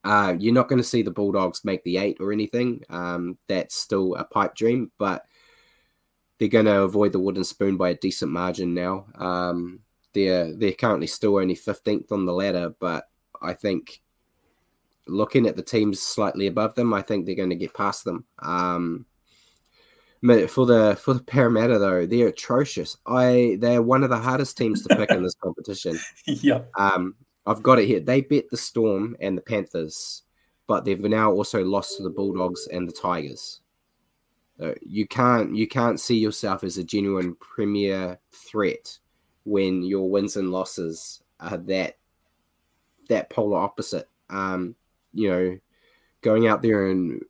Uh, you're not going to see the Bulldogs make the eight or anything. Um, that's still a pipe dream, but they're going to avoid the wooden spoon by a decent margin now. Um, they're they're currently still only 15th on the ladder, but I think looking at the teams slightly above them, I think they're going to get past them. Um, for the for the Parramatta though, they're atrocious. I they're one of the hardest teams to pick in this (laughs) competition. yeah. Um, I've got it here. They bet the Storm and the Panthers, but they've now also lost to the Bulldogs and the Tigers. So you can't you can't see yourself as a genuine premier threat when your wins and losses are that that polar opposite. Um, you know, going out there and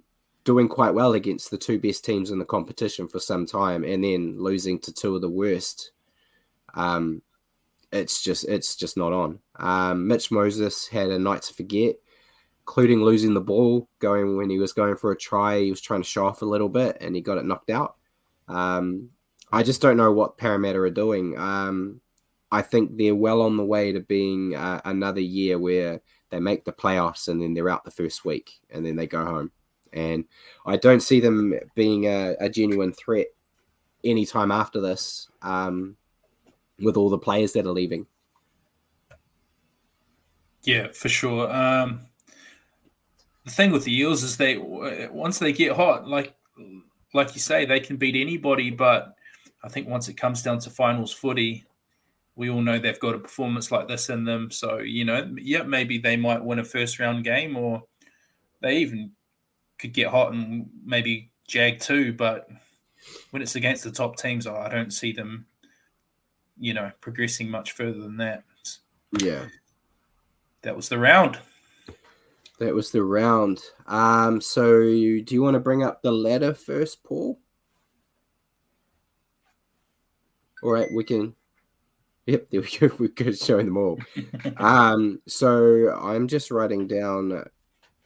doing quite well against the two best teams in the competition for some time, and then losing to two of the worst. Um, it's just it's just not on. Um, Mitch Moses had a night to forget, including losing the ball going when he was going for a try. He was trying to show off a little bit, and he got it knocked out. Um, I just don't know what Parramatta are doing. I think they're well on the way to being uh, another year where they make the playoffs and then they're out the first week and then they go home. And I don't see them being a, a genuine threat anytime after this um, with all the players that are leaving. Yeah, for sure. Um, the thing with the Eels is they once they get hot, like like you say, they can beat anybody. But I think once it comes down to finals footy, we all know they've got a performance like this in them. So, you know, yeah, maybe they might win a first round game or they even could get hot and maybe jag too. But when it's against the top teams, I don't see them, you know, progressing much further than that. Yeah. That was the round. That was the round. Um, so do you want to bring up the ladder first, Paul? All right, we can Yep, there we go. (laughs) We're good showing them all. (laughs) um, so I'm just writing down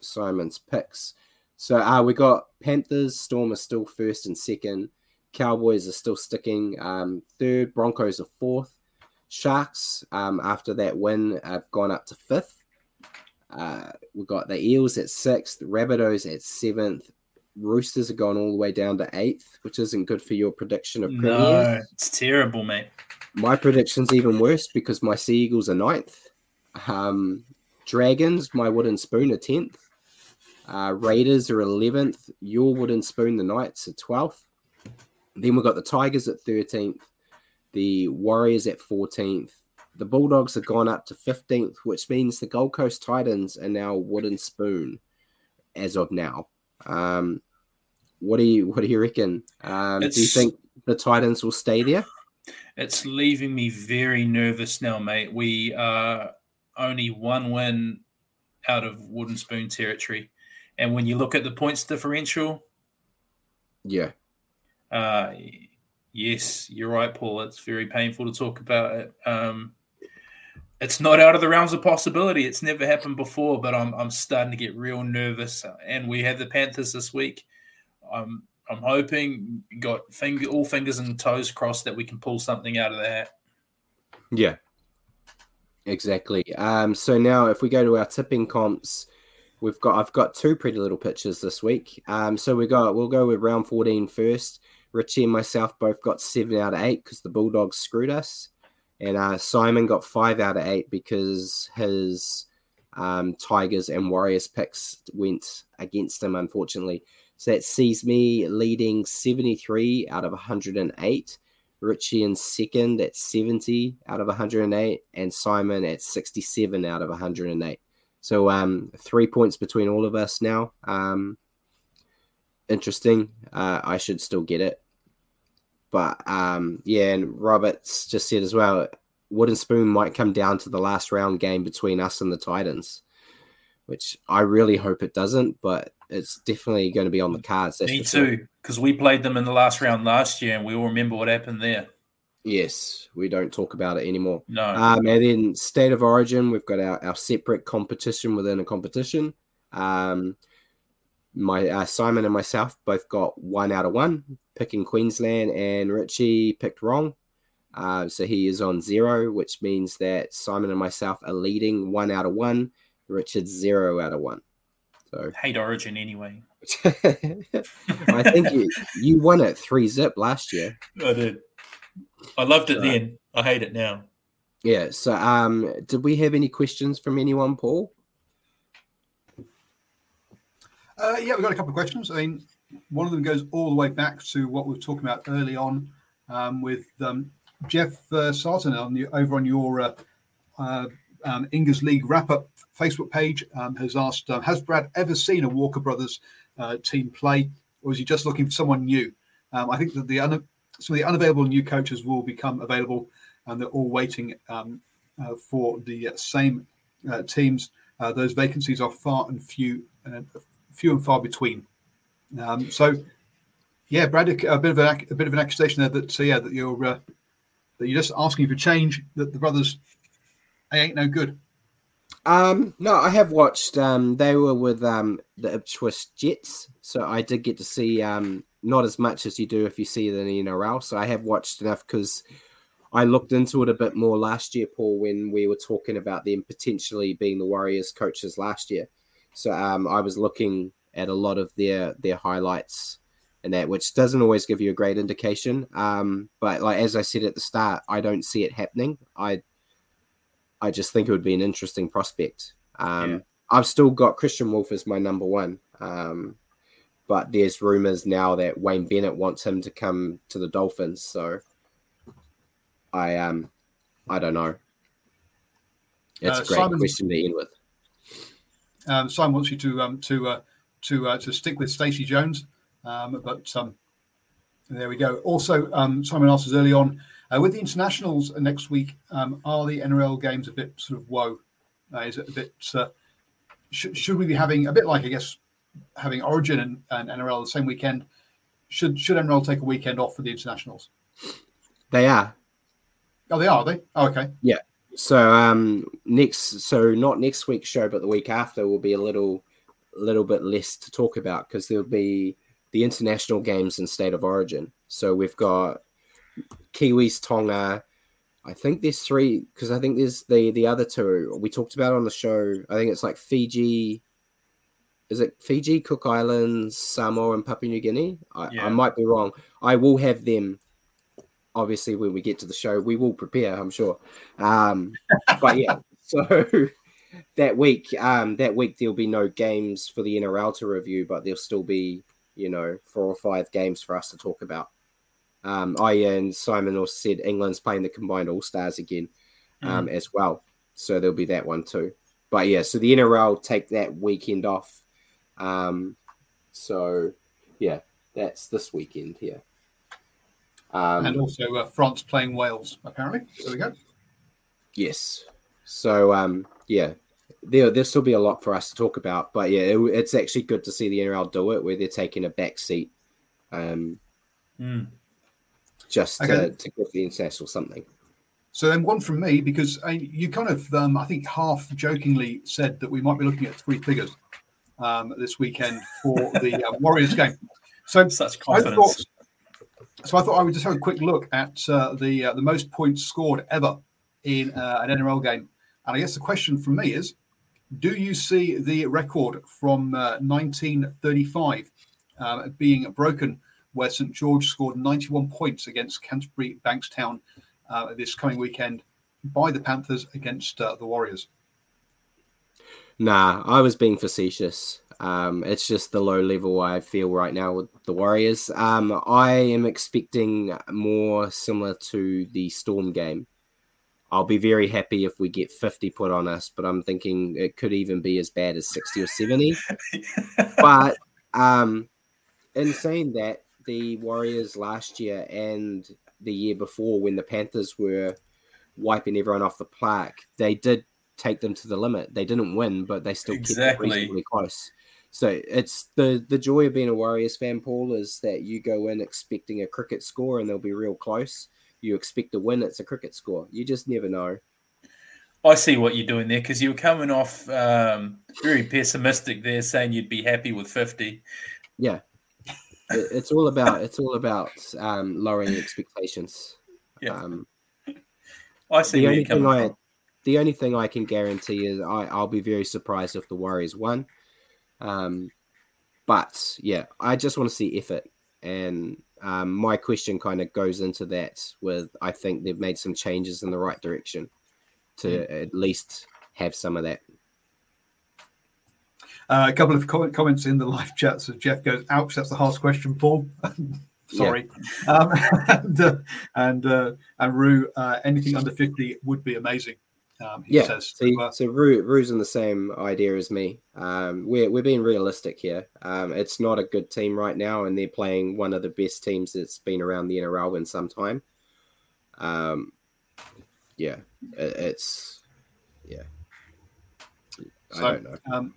Simon's picks. So uh, we got Panthers, Storm are still first and second. Cowboys are still sticking um, third. Broncos are fourth. Sharks, um, after that win, have gone up to fifth. Uh, we've got the Eels at sixth, Rabbitohs at seventh. Roosters have gone all the way down to eighth, which isn't good for your prediction of premiers. No, it's terrible, mate. My prediction's even worse because my Sea Eagles are ninth. Um, Dragons, my wooden spoon, are tenth. Uh, Raiders are eleventh. Your wooden spoon, the Knights, are twelfth. Then we've got the Tigers at thirteenth. The Warriors at fourteenth. The Bulldogs have gone up to fifteenth, which means the Gold Coast Titans are now wooden spoon as of now. Um, what do you what do you reckon? Um, do you think the Titans will stay there? It's leaving me very nervous now, mate. We are only one win out of wooden spoon territory. And when you look at the points differential, yeah. Uh, yes, you're right, Paul. It's very painful to talk about it. Um, it's not out of the realms of possibility. It's never happened before, but I'm I'm starting to get real nervous. And we have the Panthers this week. I'm I'm hoping got finger all fingers and toes crossed that we can pull something out of that. Yeah, exactly. Um, so now if we go to our tipping comps, we've got I've got two pretty little pitches this week. Um, so we got we'll go with round 14 first. Richie and myself both got seven out of eight because the Bulldogs screwed us, and uh, Simon got five out of eight because his um, Tigers and Warriors picks went against him, unfortunately. So that sees me leading 73 out of 108. Richie in second at 70 out of 108, and Simon at 67 out of 108. So um, three points between all of us now. Um, interesting. Uh, I should still get it. But um, yeah, and Roberts just said as well, Wooden Spoon might come down to the last round game between us and the Titans, which I really hope it doesn't. But it's definitely going to be on the cards. Me too, because we played them in the last round last year, and we all remember what happened there. Yes, we don't talk about it anymore. No. Um, and then state of origin, we've got our, our separate competition within a competition. Um, my uh, Simon and myself both got one out of one, picking Queensland, and Richie picked wrong. Uh, so he is on zero, which means that Simon and myself are leading one out of one. Richard's zero out of one. So hate Origin anyway. (laughs) I think you you won it three zip last year. I did. I loved it then. I hate it now. Yeah. So, um, did we have any questions from anyone, Paul? Uh, yeah, we've got a couple of questions. I mean, one of them goes all the way back to what we were talking about early on um, with um, Jeff uh, Sarton on the, over on your uh, uh, um, Ingers League wrap up Facebook page um, has asked uh, Has Brad ever seen a Walker Brothers uh, team play, or is he just looking for someone new? Um, I think that the un- some of the unavailable new coaches will become available, and they're all waiting um, uh, for the same teams. those vacancies are far and few, few and far between. Um, so, yeah, Brad, a bit of an, a bit of an accusation there that so yeah that you're uh, that you're just asking for change. That the brothers they ain't no good. Um, no, I have watched. Um, they were with um the Ipswich Jets, so I did get to see um not as much as you do if you see it in the NRL. So I have watched enough because I looked into it a bit more last year, Paul, when we were talking about them potentially being the Warriors coaches last year. So um, I was looking at a lot of their their highlights and that, which doesn't always give you a great indication. Um, but like as I said at the start, I don't see it happening. I I just think it would be an interesting prospect. Um, yeah. I've still got Kristian Woolf as my number one. Um, but there's rumors now that Wayne Bennett wants him to come to the Dolphins. So I um I don't know. It's uh, a great Simon, question to end with. Um, Simon wants you to um, to uh, to uh, to stick with Stacey Jones, um, but um, there we go. Also, um, Simon asked us early on uh, with the internationals next week. Um, are the NRL games a bit sort of woe? Uh, is it a bit? Uh, sh- should we be having a bit like I guess having Origin and, and NRL the same weekend? Should should NRL take a weekend off for the internationals? They are. Oh, they are. Are they? Oh, okay. Yeah. So um next so not next week's show, but the week after will be a little little bit less to talk about because there'll be the international games in state of origin. So we've got Kiwis, Tonga. I think there's three because I think there's the the other two we talked about on the show. I think it's like Fiji. Is it Fiji, Cook Islands, Samoa, and Papua New Guinea? I, yeah. I might be wrong. I will have them obviously when we get to the show we will prepare i'm sure um but yeah (laughs) so that week um that week there'll be no games for the nrl to review but there'll still be you know four or five games for us to talk about um i and simon also said england's playing the combined all stars again um mm. as well so there'll be that one too but yeah so the nrl take that weekend off um so yeah that's this weekend here um, and also uh, France playing Wales, apparently. There we go. Yes. So, um, yeah, there, there'll still be a lot for us to talk about. But yeah, it, it's actually good to see the NRL do it where they're taking a back seat um, mm. Just okay. to, to give the incest or something. So then one from me, because I, you kind of, um, I think, half jokingly said that we might be looking at three figures um, this weekend for the uh, (laughs) Warriors game. So such confidence. So I thought I would just have a quick look at uh, the uh, the most points scored ever in uh, an NRL game, and I guess the question from me is, do you see the record from 1935 uh, um, being broken, where St George scored 91 points against Canterbury Bankstown uh, this coming weekend by the Panthers against uh, the Warriors? Nah, I was being facetious. Um, it's just the low level I feel right now with the Warriors. Um, I am expecting more similar to the Storm game. I'll be very happy if we get 50 put on us, but I'm thinking it could even be as bad as 60 or 70. (laughs) but um, in saying that, the Warriors last year and the year before, when the Panthers were wiping everyone off the plaque, they did take them to the limit. They didn't win, but they still exactly. kept it reasonably close. So it's the the joy of being a Warriors fan, Paul, is that you go in expecting a cricket score and they'll be real close. You expect to win, it's a cricket score. You just never know. I see what you're doing there because you were coming off um, very pessimistic there, saying you'd be happy with 50. Yeah, it, it's all about it's all about um, lowering expectations. Yeah, Um, I see the only thing I the only thing I can guarantee is I, I'll be very surprised if the Warriors won. Um, but yeah, I just want to see effort, and um, my question kind of goes into that. With I think they've made some changes in the right direction to Mm. at least have some of that. Uh, a couple of comment, comments in the live chat. So Jeff goes, "Ouch, that's the hardest question, Paul." (laughs) Sorry. Um, (laughs) and uh, and, uh, and Rue, uh, anything under fifty would be amazing. Um, he yeah, says. see, Uh, so Rue, Rue's in the same idea as me. Um, we're we're being realistic here. Um, it's not a good team right now, and they're playing one of the best teams that's been around the NRL in some time. Um, yeah, it, it's yeah. I So, don't know.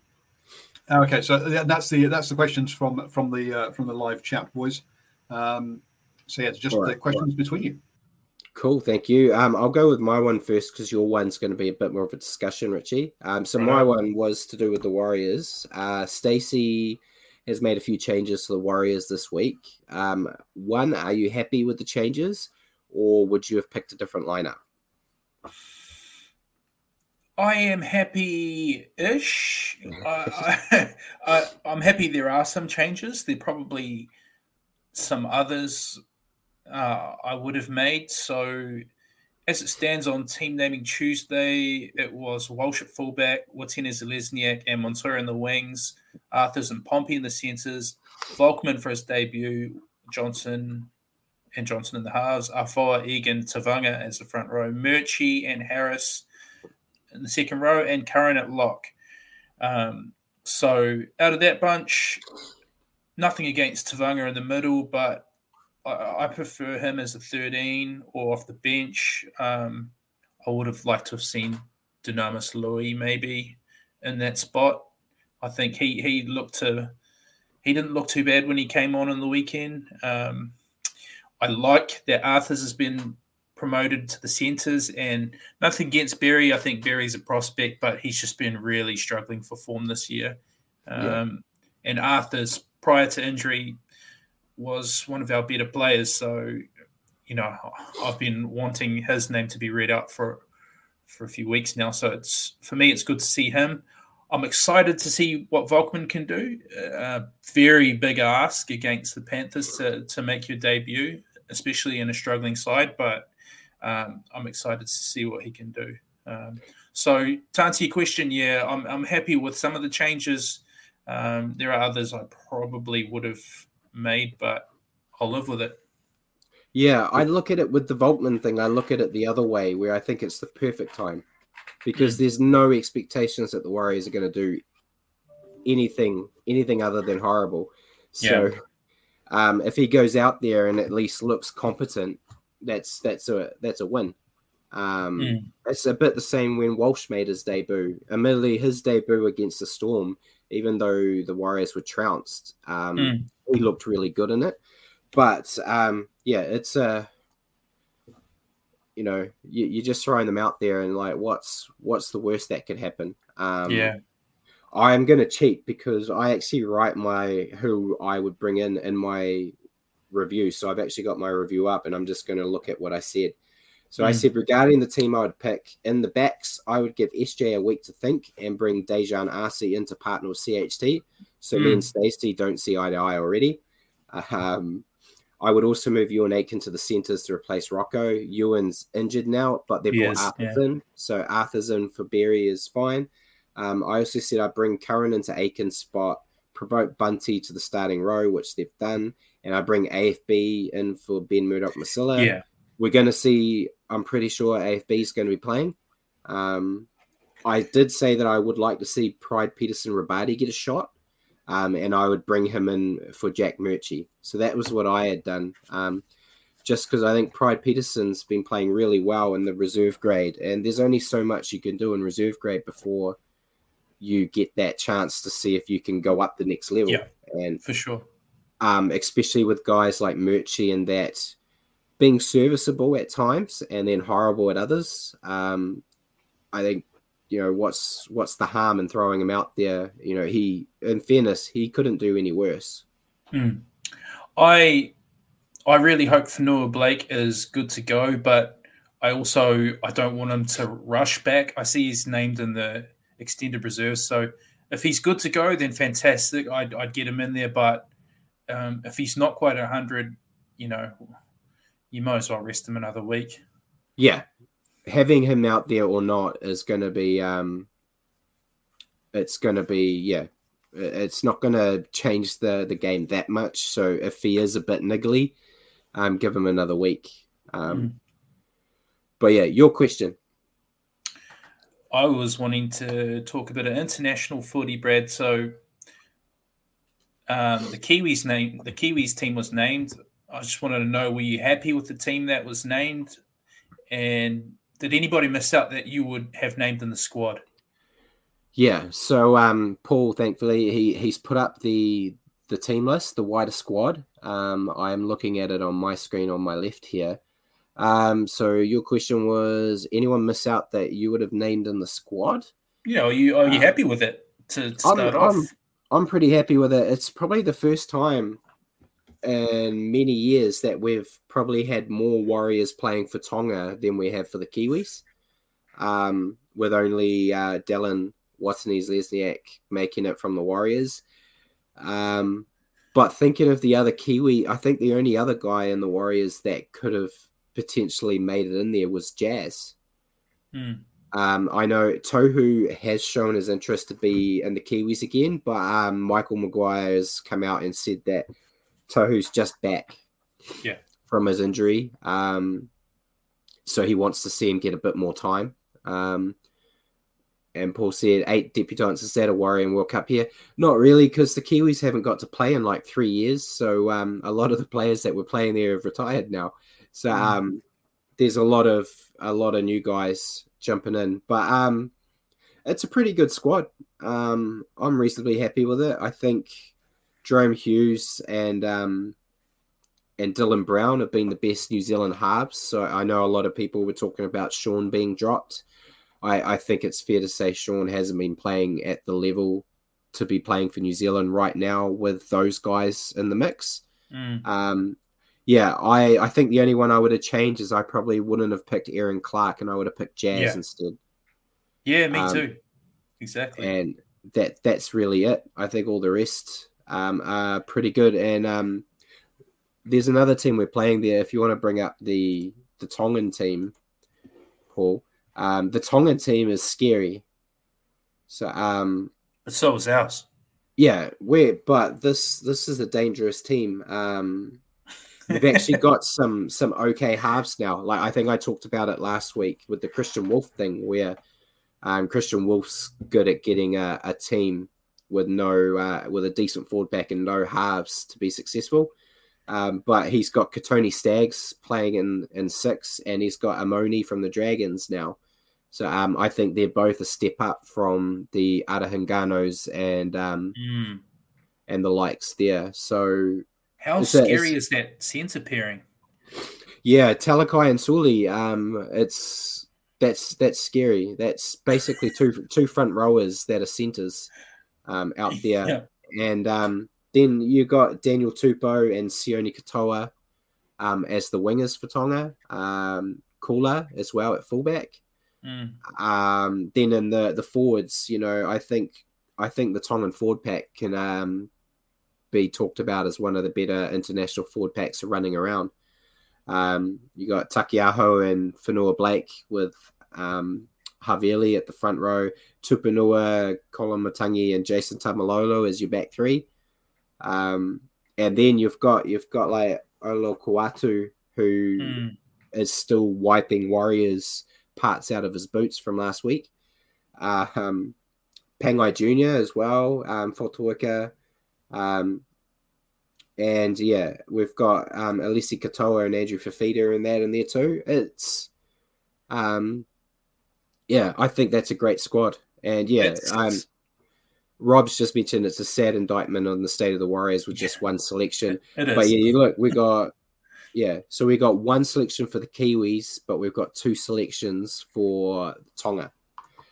Okay, so that's the that's the questions from from the uh, from the live chat, boys. Um, so yeah, it's just All the right, questions between you. Cool, thank you. Um, I'll go with my one first because your one's going to be a bit more of a discussion, Richie. Um, so my one was to do with the Warriors. Uh, Stacey has made a few changes to the Warriors this week. Um, one, are you happy with the changes, or would you have picked a different lineup? I am happy-ish. I, I, (laughs) I, I'm happy there are some changes. There probably some others uh, I would have made. So, as it stands on Team Naming Tuesday, it was Walsh at fullback, Watene-Zelezniak and Montoya in the wings, Arthurs and Pompey in the centres, Volkman for his debut, Johnson and Johnson in the halves, Afoa, Egan, Tevaga as the front row, Murchie and Harris in the second row, and Curran at lock. Um, so out of that bunch, nothing against Tevaga in the middle, but I, I prefer him as a 13 or off the bench. Um, I would have liked to have seen Dunamis Lui maybe in that spot. I think he he looked to he didn't look too bad when he came on in the weekend. Um, I like that Arthurs has been promoted to the centres and nothing against Berry. I think Berry's a prospect, but he's just been really struggling for form this year. Um, Yeah. And Arthur's prior to injury was one of our better players. So, you know, I've been wanting his name to be read out for for a few weeks now. So it's for me, it's good to see him. I'm excited to see what Volkman can do. Uh, very big ask against the Panthers to to make your debut, especially in a struggling side. But um, I'm excited to see what he can do. Um, so to answer your question, yeah, I'm I'm happy with some of the changes. Um, there are others I probably would have made, but I'll live with it. Yeah, I look at it with the Volkman thing. I look at it the other way, where I think it's the perfect time because there's no expectations that the Warriors are going to do anything anything other than horrible. So, um, if he goes out there and at least looks competent, that's that's a that's a win. Um, Mm. It's a bit the same when Walsh made his debut. Admittedly, his debut against the Storm, even though the Warriors were trounced, um, Mm. he looked really good in it. But um, yeah, it's a you know you, you're just throwing them out there and like what's what's the worst that could happen? Um, Yeah. I'm going to cheat because I actually write my who I would bring in in my review. So I've actually got my review up and I'm just going to look at what I said. So I Mm. said regarding the team I would pick in the backs, I would give SJ a week to think and bring Dejan Arce into partner with CHT. So me Mm. and Stacey don't see eye to eye already. Um, I would also move Euan Aitken to the centres to replace Rocco. Euan's injured now, but they He brought Arthurs yeah. in. So Arthur's in for Berry is fine. Um, I also said I'd bring Curran into Aitken's spot, promote Bunty to the starting row, which they've done, and I bring AFB in for Ben Murdoch-Masila. Yeah. We're going to see, I'm pretty sure AFB is going to be playing. Um, I did say that I would like to see Pride Peterson Rabadi get a shot, um, and I would bring him in for Jack Murchie. So that was what I had done. Um, just because I think Pride Peterson's been playing really well in the reserve grade, and there's only so much you can do in reserve grade before you get that chance to see if you can go up the next level. Yeah. And For sure. Um, especially with guys like Murchie and that being serviceable at times and then horrible at others. Um, I think you know what's what's the harm in throwing him out there? You know, he in fairness, he couldn't do any worse. Hmm. I I really hope Fonua Blake is good to go, but I also I don't want him to rush back. I see he's named in the extended reserves, so if he's good to go, then fantastic. I'd, I'd get him in there, but um, if he's not quite hundred, you know, you might as well rest him another week. Yeah, having him out there or not is going to be um, it's going to be yeah it's not going to change the the game that much. So if he is a bit niggly um give him another week. Um mm. but yeah your question. I was wanting to talk a bit of international footy brad. So um the kiwis name the kiwis team was named i just wanted to know were you happy with the team that was named and did anybody miss out that you would have named in the squad? Yeah, so um, Paul, thankfully, he he's put up the the team list, the wider squad. Um, I am looking at it on my screen on my left here. Um, so your question was, anyone miss out that you would have named in the squad? Yeah, are you are you um, happy with it to, to start I'm, off? I'm, I'm pretty happy with it. It's probably the first time in many years that we've probably had more Warriors playing for Tonga than we have for the Kiwis, um, with only uh, Dallin Watene-Zelezniak making it from the Warriors. Um, but thinking of the other Kiwi, I think the only other guy in the Warriors that could have potentially made it in there was Jazz. Mm. Um, I know Tohu has shown his interest to be in the Kiwis again, but um, Michael Maguire has come out and said that Tohu's just back yeah. from his injury. Um, so he wants to see him get a bit more time. Um, and Paul said eight debutants is that a worry in World Cup here? Not really, because the Kiwis haven't got to play in like three years. So um, a lot of the players that were playing there have retired now. So mm. um, there's a lot of a lot of new guys jumping in, but um, it's a pretty good squad. Um, I'm reasonably happy with it. I think Jahrome Hughes and um, and Dylan Brown have been the best New Zealand halves. So I know a lot of people were talking about Shaun being dropped. I, I think it's fair to say Shaun hasn't been playing at the level to be playing for New Zealand right now with those guys in the mix. Mm. Um, yeah, I, I think the only one I would have changed is I probably wouldn't have picked Aaron Clark and I would have picked Jazz yeah. instead. Yeah, me um, too. Exactly. And that that's really it. I think all the rest um, are pretty good. And um, there's another team we're playing there. If you want to bring up the the Tongan team, Paul, um, the Tongan team is scary. So, um, but so is ours. Yeah, we're but this this is a dangerous team. Um, we've actually got some some okay halves now. Like I think I talked about it last week with the Kristian Woolf thing, where um, Kristian Woolf's good at getting a, a team with no uh, with a decent forward back and no halves to be successful. Um, but he's got Kotoni Staggs playing in in six, and he's got Amone from the Dragons now. So um, I think they're both a step up from the Ata Hinganos and um, mm. and the likes there. So how scary is that centre pairing? Yeah, Talakai and Suli. Um, it's that's that's scary. That's basically two (laughs) two front rowers that are centres um, out (laughs) there. Yeah. And um, then you got Daniel Tupou and Sione Katoa um, as the wingers for Tonga. Um, Kula as well at fullback. Mm. Um, then in the the forwards, you know, I think I think the Tongan forward pack can um, be talked about as one of the better international forward packs running around. Um, you got Taukei'aho and Fonua Blake with um, Havili at the front row, Tupouniua, Koloamatangi, and Jason Taumalolo as your back three. Um, and then you've got you've got like Olakau'atu, who mm. is still wiping Warriors parts out of his boots from last week. Uh, um, Pangai Jr. as well, um, Fotuaika. Um, and yeah, we've got um, Eliesa Katoa and Andrew Fifita in that in there too. It's um, yeah, I think that's a great squad. And yeah, um, Rob's just mentioned it's a sad indictment on the state of the Warriors with just one selection. But yeah, you look, we got yeah, so we got one selection for the Kiwis, but we've got two selections for Tonga.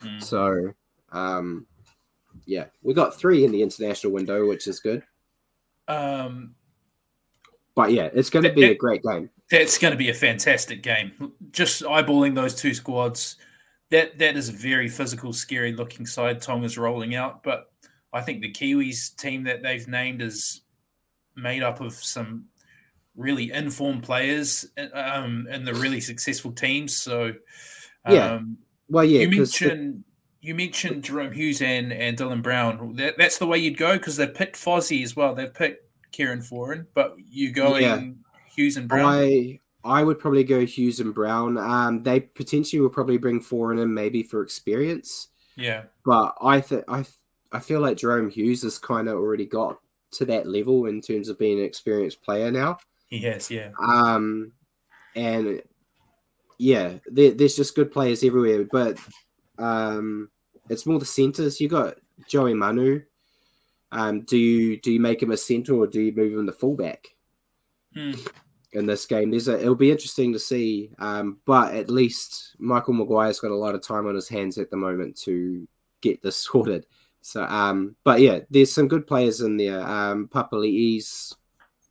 Mm. So, um, yeah, we got three in the international window, which is good. Um, But yeah, it's going to be a great game. That's going to be a fantastic game. Just eyeballing those two squads, that that is a very physical, scary looking side Tonga's rolling out. But I think the Kiwis team that they've named is made up of some really informed players um, and the really successful teams. So, um, Yeah, Well, yeah, you mentioned you mentioned Jahrome Hughes and, and Dylan Brown. That, that's the way you'd go because they've picked Fozzie as well. They've picked Kieran Foran, but you going Yeah. Hughes and Brown. I I would probably go Hughes and Brown. Um, they potentially will probably bring Foran in maybe for experience, yeah, but I think I th- I feel like Jahrome Hughes has kind of already got to that level in terms of being an experienced player now. he has. Yeah, Um, and yeah, there, there's just good players everywhere, but um, it's more the centers. You got Joey Manu. Um, do you do you make him a center or do you move him to fullback? Hmm. in this game. There's a, it'll be interesting to see. Um, but at least Michael Maguire's got a lot of time on his hands at the moment to get this (laughs) sorted. So, um, but yeah, there's some good players in there. Um, Papali'i's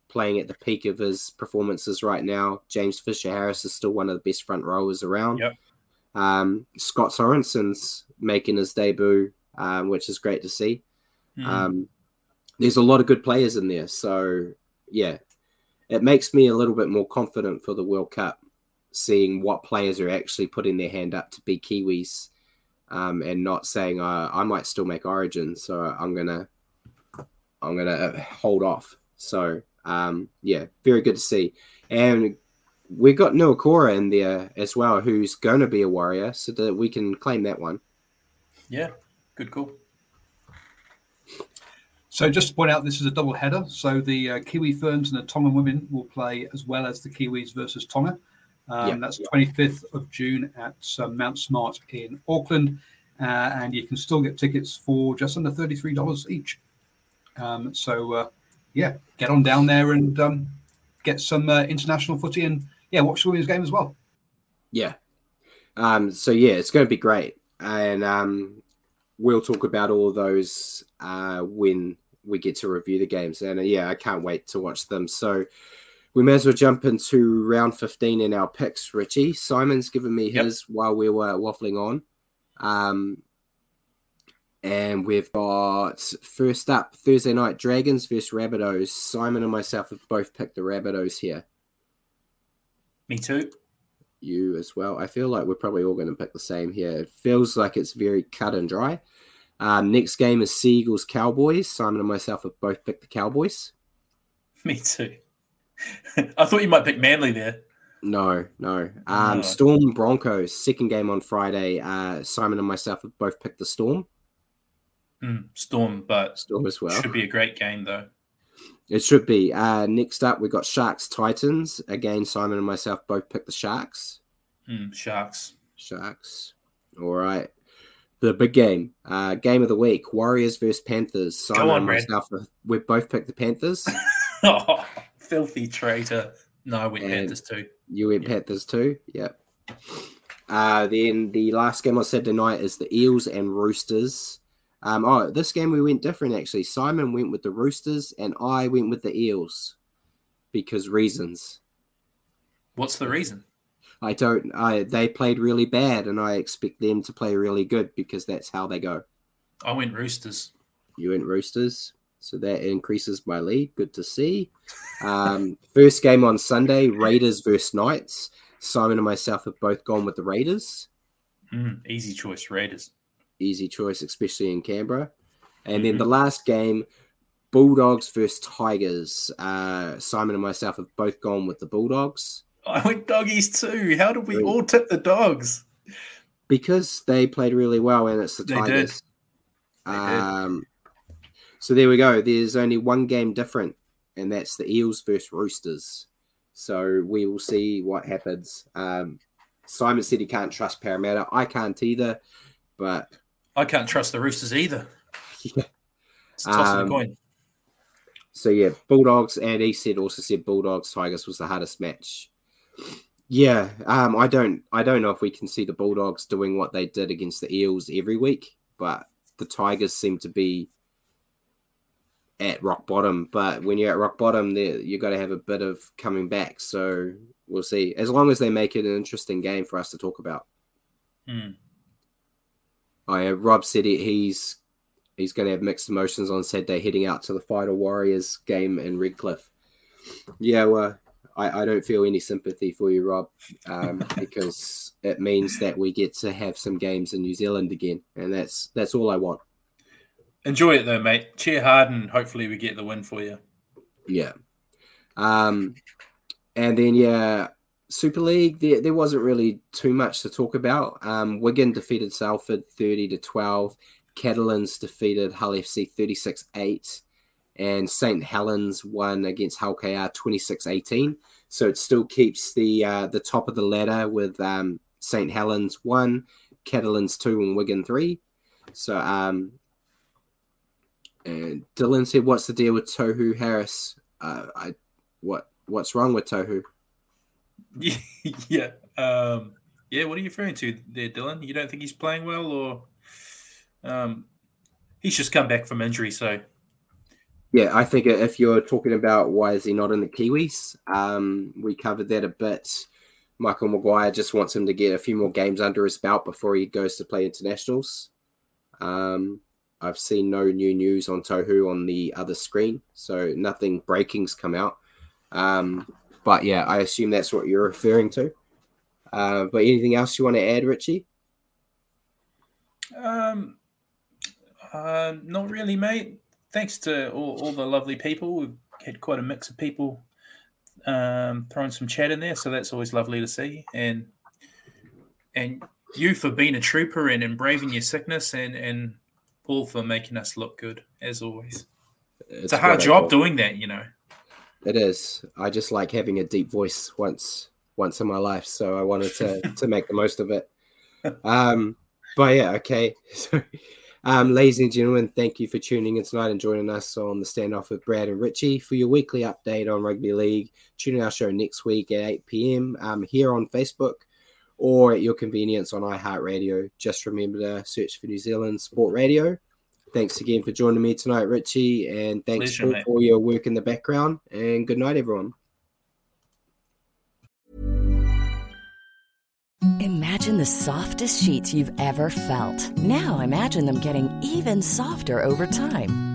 playing at the peak of his performances right now. James Fisher Harris is still one of the best front rowers around. Yep. Um, Scott Sorensen's making his debut, um, which is great to see. Hmm. Um, there's a lot of good players in there. So, yeah, it makes me a little bit more confident for the World Cup, seeing what players are actually putting their hand up to be Kiwis, um, and not saying uh, I might still make Origin, so I'm gonna I'm gonna hold off. So um, yeah, very good to see, and we got Niukore in there as well, who's going to be a warrior, so that we can claim that one. yeah, good call. So just to point out, this is a double header. So the uh, Kiwi Ferns and the Tongan women will play as well as the Kiwis versus Tonga. Um, Yeah. That's 25th of June at uh, Mount Smart in Auckland. Uh, and you can still get tickets for just under $33 each. Um, so, uh, yeah, get on down there and um, get some uh, international footy and, yeah, watch the women's game as well. Yeah. Um, so yeah, it's going to be great, and um, we'll talk about all of those uh, when we get to review the games. And uh, yeah, I can't wait to watch them. So we may as well jump into round fifteen in our picks. Richie Simon's given me Yep. his while we were waffling on. Um, and we've got first up Thursday night Dragons versus Rabbitohs. Simon and myself have both picked the Rabbitohs here Me too. you as well. I feel like we're probably all going to pick the same here. It feels like it's very cut and dry. Um, next game is Seagulls Cowboys. Simon and myself have both picked the Cowboys. (laughs) Me too. (laughs) I thought you might pick Manly there. No, no. Um, No. Storm Broncos, second game on Friday. Uh, Simon and myself have both picked the Storm. Hmm, Storm, but Storm as well. should be a great game though. It should be. Uh, next up, we've got Sharks Titans. Again, Simon and myself both picked the Sharks. Hmm, Sharks. Sharks. All right. The big game, uh, game of the week: Warriors versus Panthers. Simon on, and myself, we both picked the Panthers. (laughs) Oh, filthy traitor. No, I went And- Panthers too. You went Panthers too. Yep. Uh, then the last game I said tonight is the Eels and Roosters. Um, oh, this game we went different actually. Simon went with the Roosters and I went with the Eels because reasons. What's the reason? I don't. I they played really bad, and I expect them to play really good because that's how they go. I went Roosters. You went Roosters, so that increases my lead. Good to see. Um, (laughs) first game on Sunday: Raiders versus Knights. Simon and myself have both gone with the Raiders. Hmm, easy choice, Raiders. Easy choice, especially in Canberra. And then the last game: Bulldogs versus Tigers. Uh, Simon and myself have both gone with the Bulldogs I went doggies too. How did we all tip the dogs? because they played really well, and it's the They did. Tigers. They did. Um, so there we go. There's only one game different, and that's the Eels versus Roosters. So we will see what happens. Um, Simon said he can't trust Parramatta. I can't either, but I can't trust the Roosters either. Yeah. It's a toss of Um, the coin. so yeah, Bulldogs, and he said also said Bulldogs Tigers was the hardest match. Yeah, um, I don't, I don't know if we can see the Bulldogs doing what they did against the Eels every week, but the Tigers seem to be at rock bottom. But when you're at rock bottom, you've got to have a bit of coming back. So we'll see. As long as they make it an interesting game for us to talk about. Mm. I uh, Rob said he, he's he's going to have mixed emotions on Saturday, heading out to the Fighter Warriors game in Redcliffe. Yeah, well, I, I don't feel any sympathy for you, Rob, um, (laughs) because it means that we get to have some games in New Zealand again, and that's that's all I want. Enjoy it though, mate. Cheer hard, and hopefully we get the win for you. Yeah. Um, and then yeah, Super League. There, there wasn't really too much to talk about. Um, Wigan defeated Salford thirty to twelve. Catalans defeated Hull FC 36 8 and St. Helens won against Hull KR 26-18. So it still keeps the uh, the top of the ladder with um, St. Helens one, Catalans two, and Wigan three. So um, and Dylan said, "What's the deal with Tohu Harris? Uh, I what what's wrong with Tohu?" (laughs) yeah, um, yeah. What are you referring to there, Dylan? You don't think he's playing well, or um, he's just come back from injury, so yeah, I think if you're talking about why is he not in the Kiwis, um, we covered that a bit. Michael Maguire just wants him to get a few more games under his belt before he goes to play internationals. Um, I've seen no new news on Tohu on the other screen, so nothing breaking's come out. Um, but yeah, I assume that's what you're referring to. Uh, but anything else you want to add, Richie? Um, uh, not really, mate thanks to all, all the lovely people. We've had quite a mix of people um, throwing some chat in there, so that's always lovely to see. And and you for being a trooper and, and braving your sickness, and and Paul for making us look good as always. It's, it's a hard job doing that, you know. It is. I just like having a deep voice once once in my life, so I wanted to (laughs) to make the most of it. Um, but yeah, okay. (laughs) So um, ladies and gentlemen, thank you for tuning in tonight and joining us on the standoff with Brad and Richie for your weekly update on rugby league. Tune in our show next week at 8 p.m. Um, here on Facebook or at your convenience on iHeartRadio. Just remember to search for New Zealand Sport Radio. Thanks again for joining me tonight, Richie, and thanks Pleasure, for your work in the background. And good night, everyone. Imagine the softest sheets you've ever felt. Now imagine them getting even softer over time.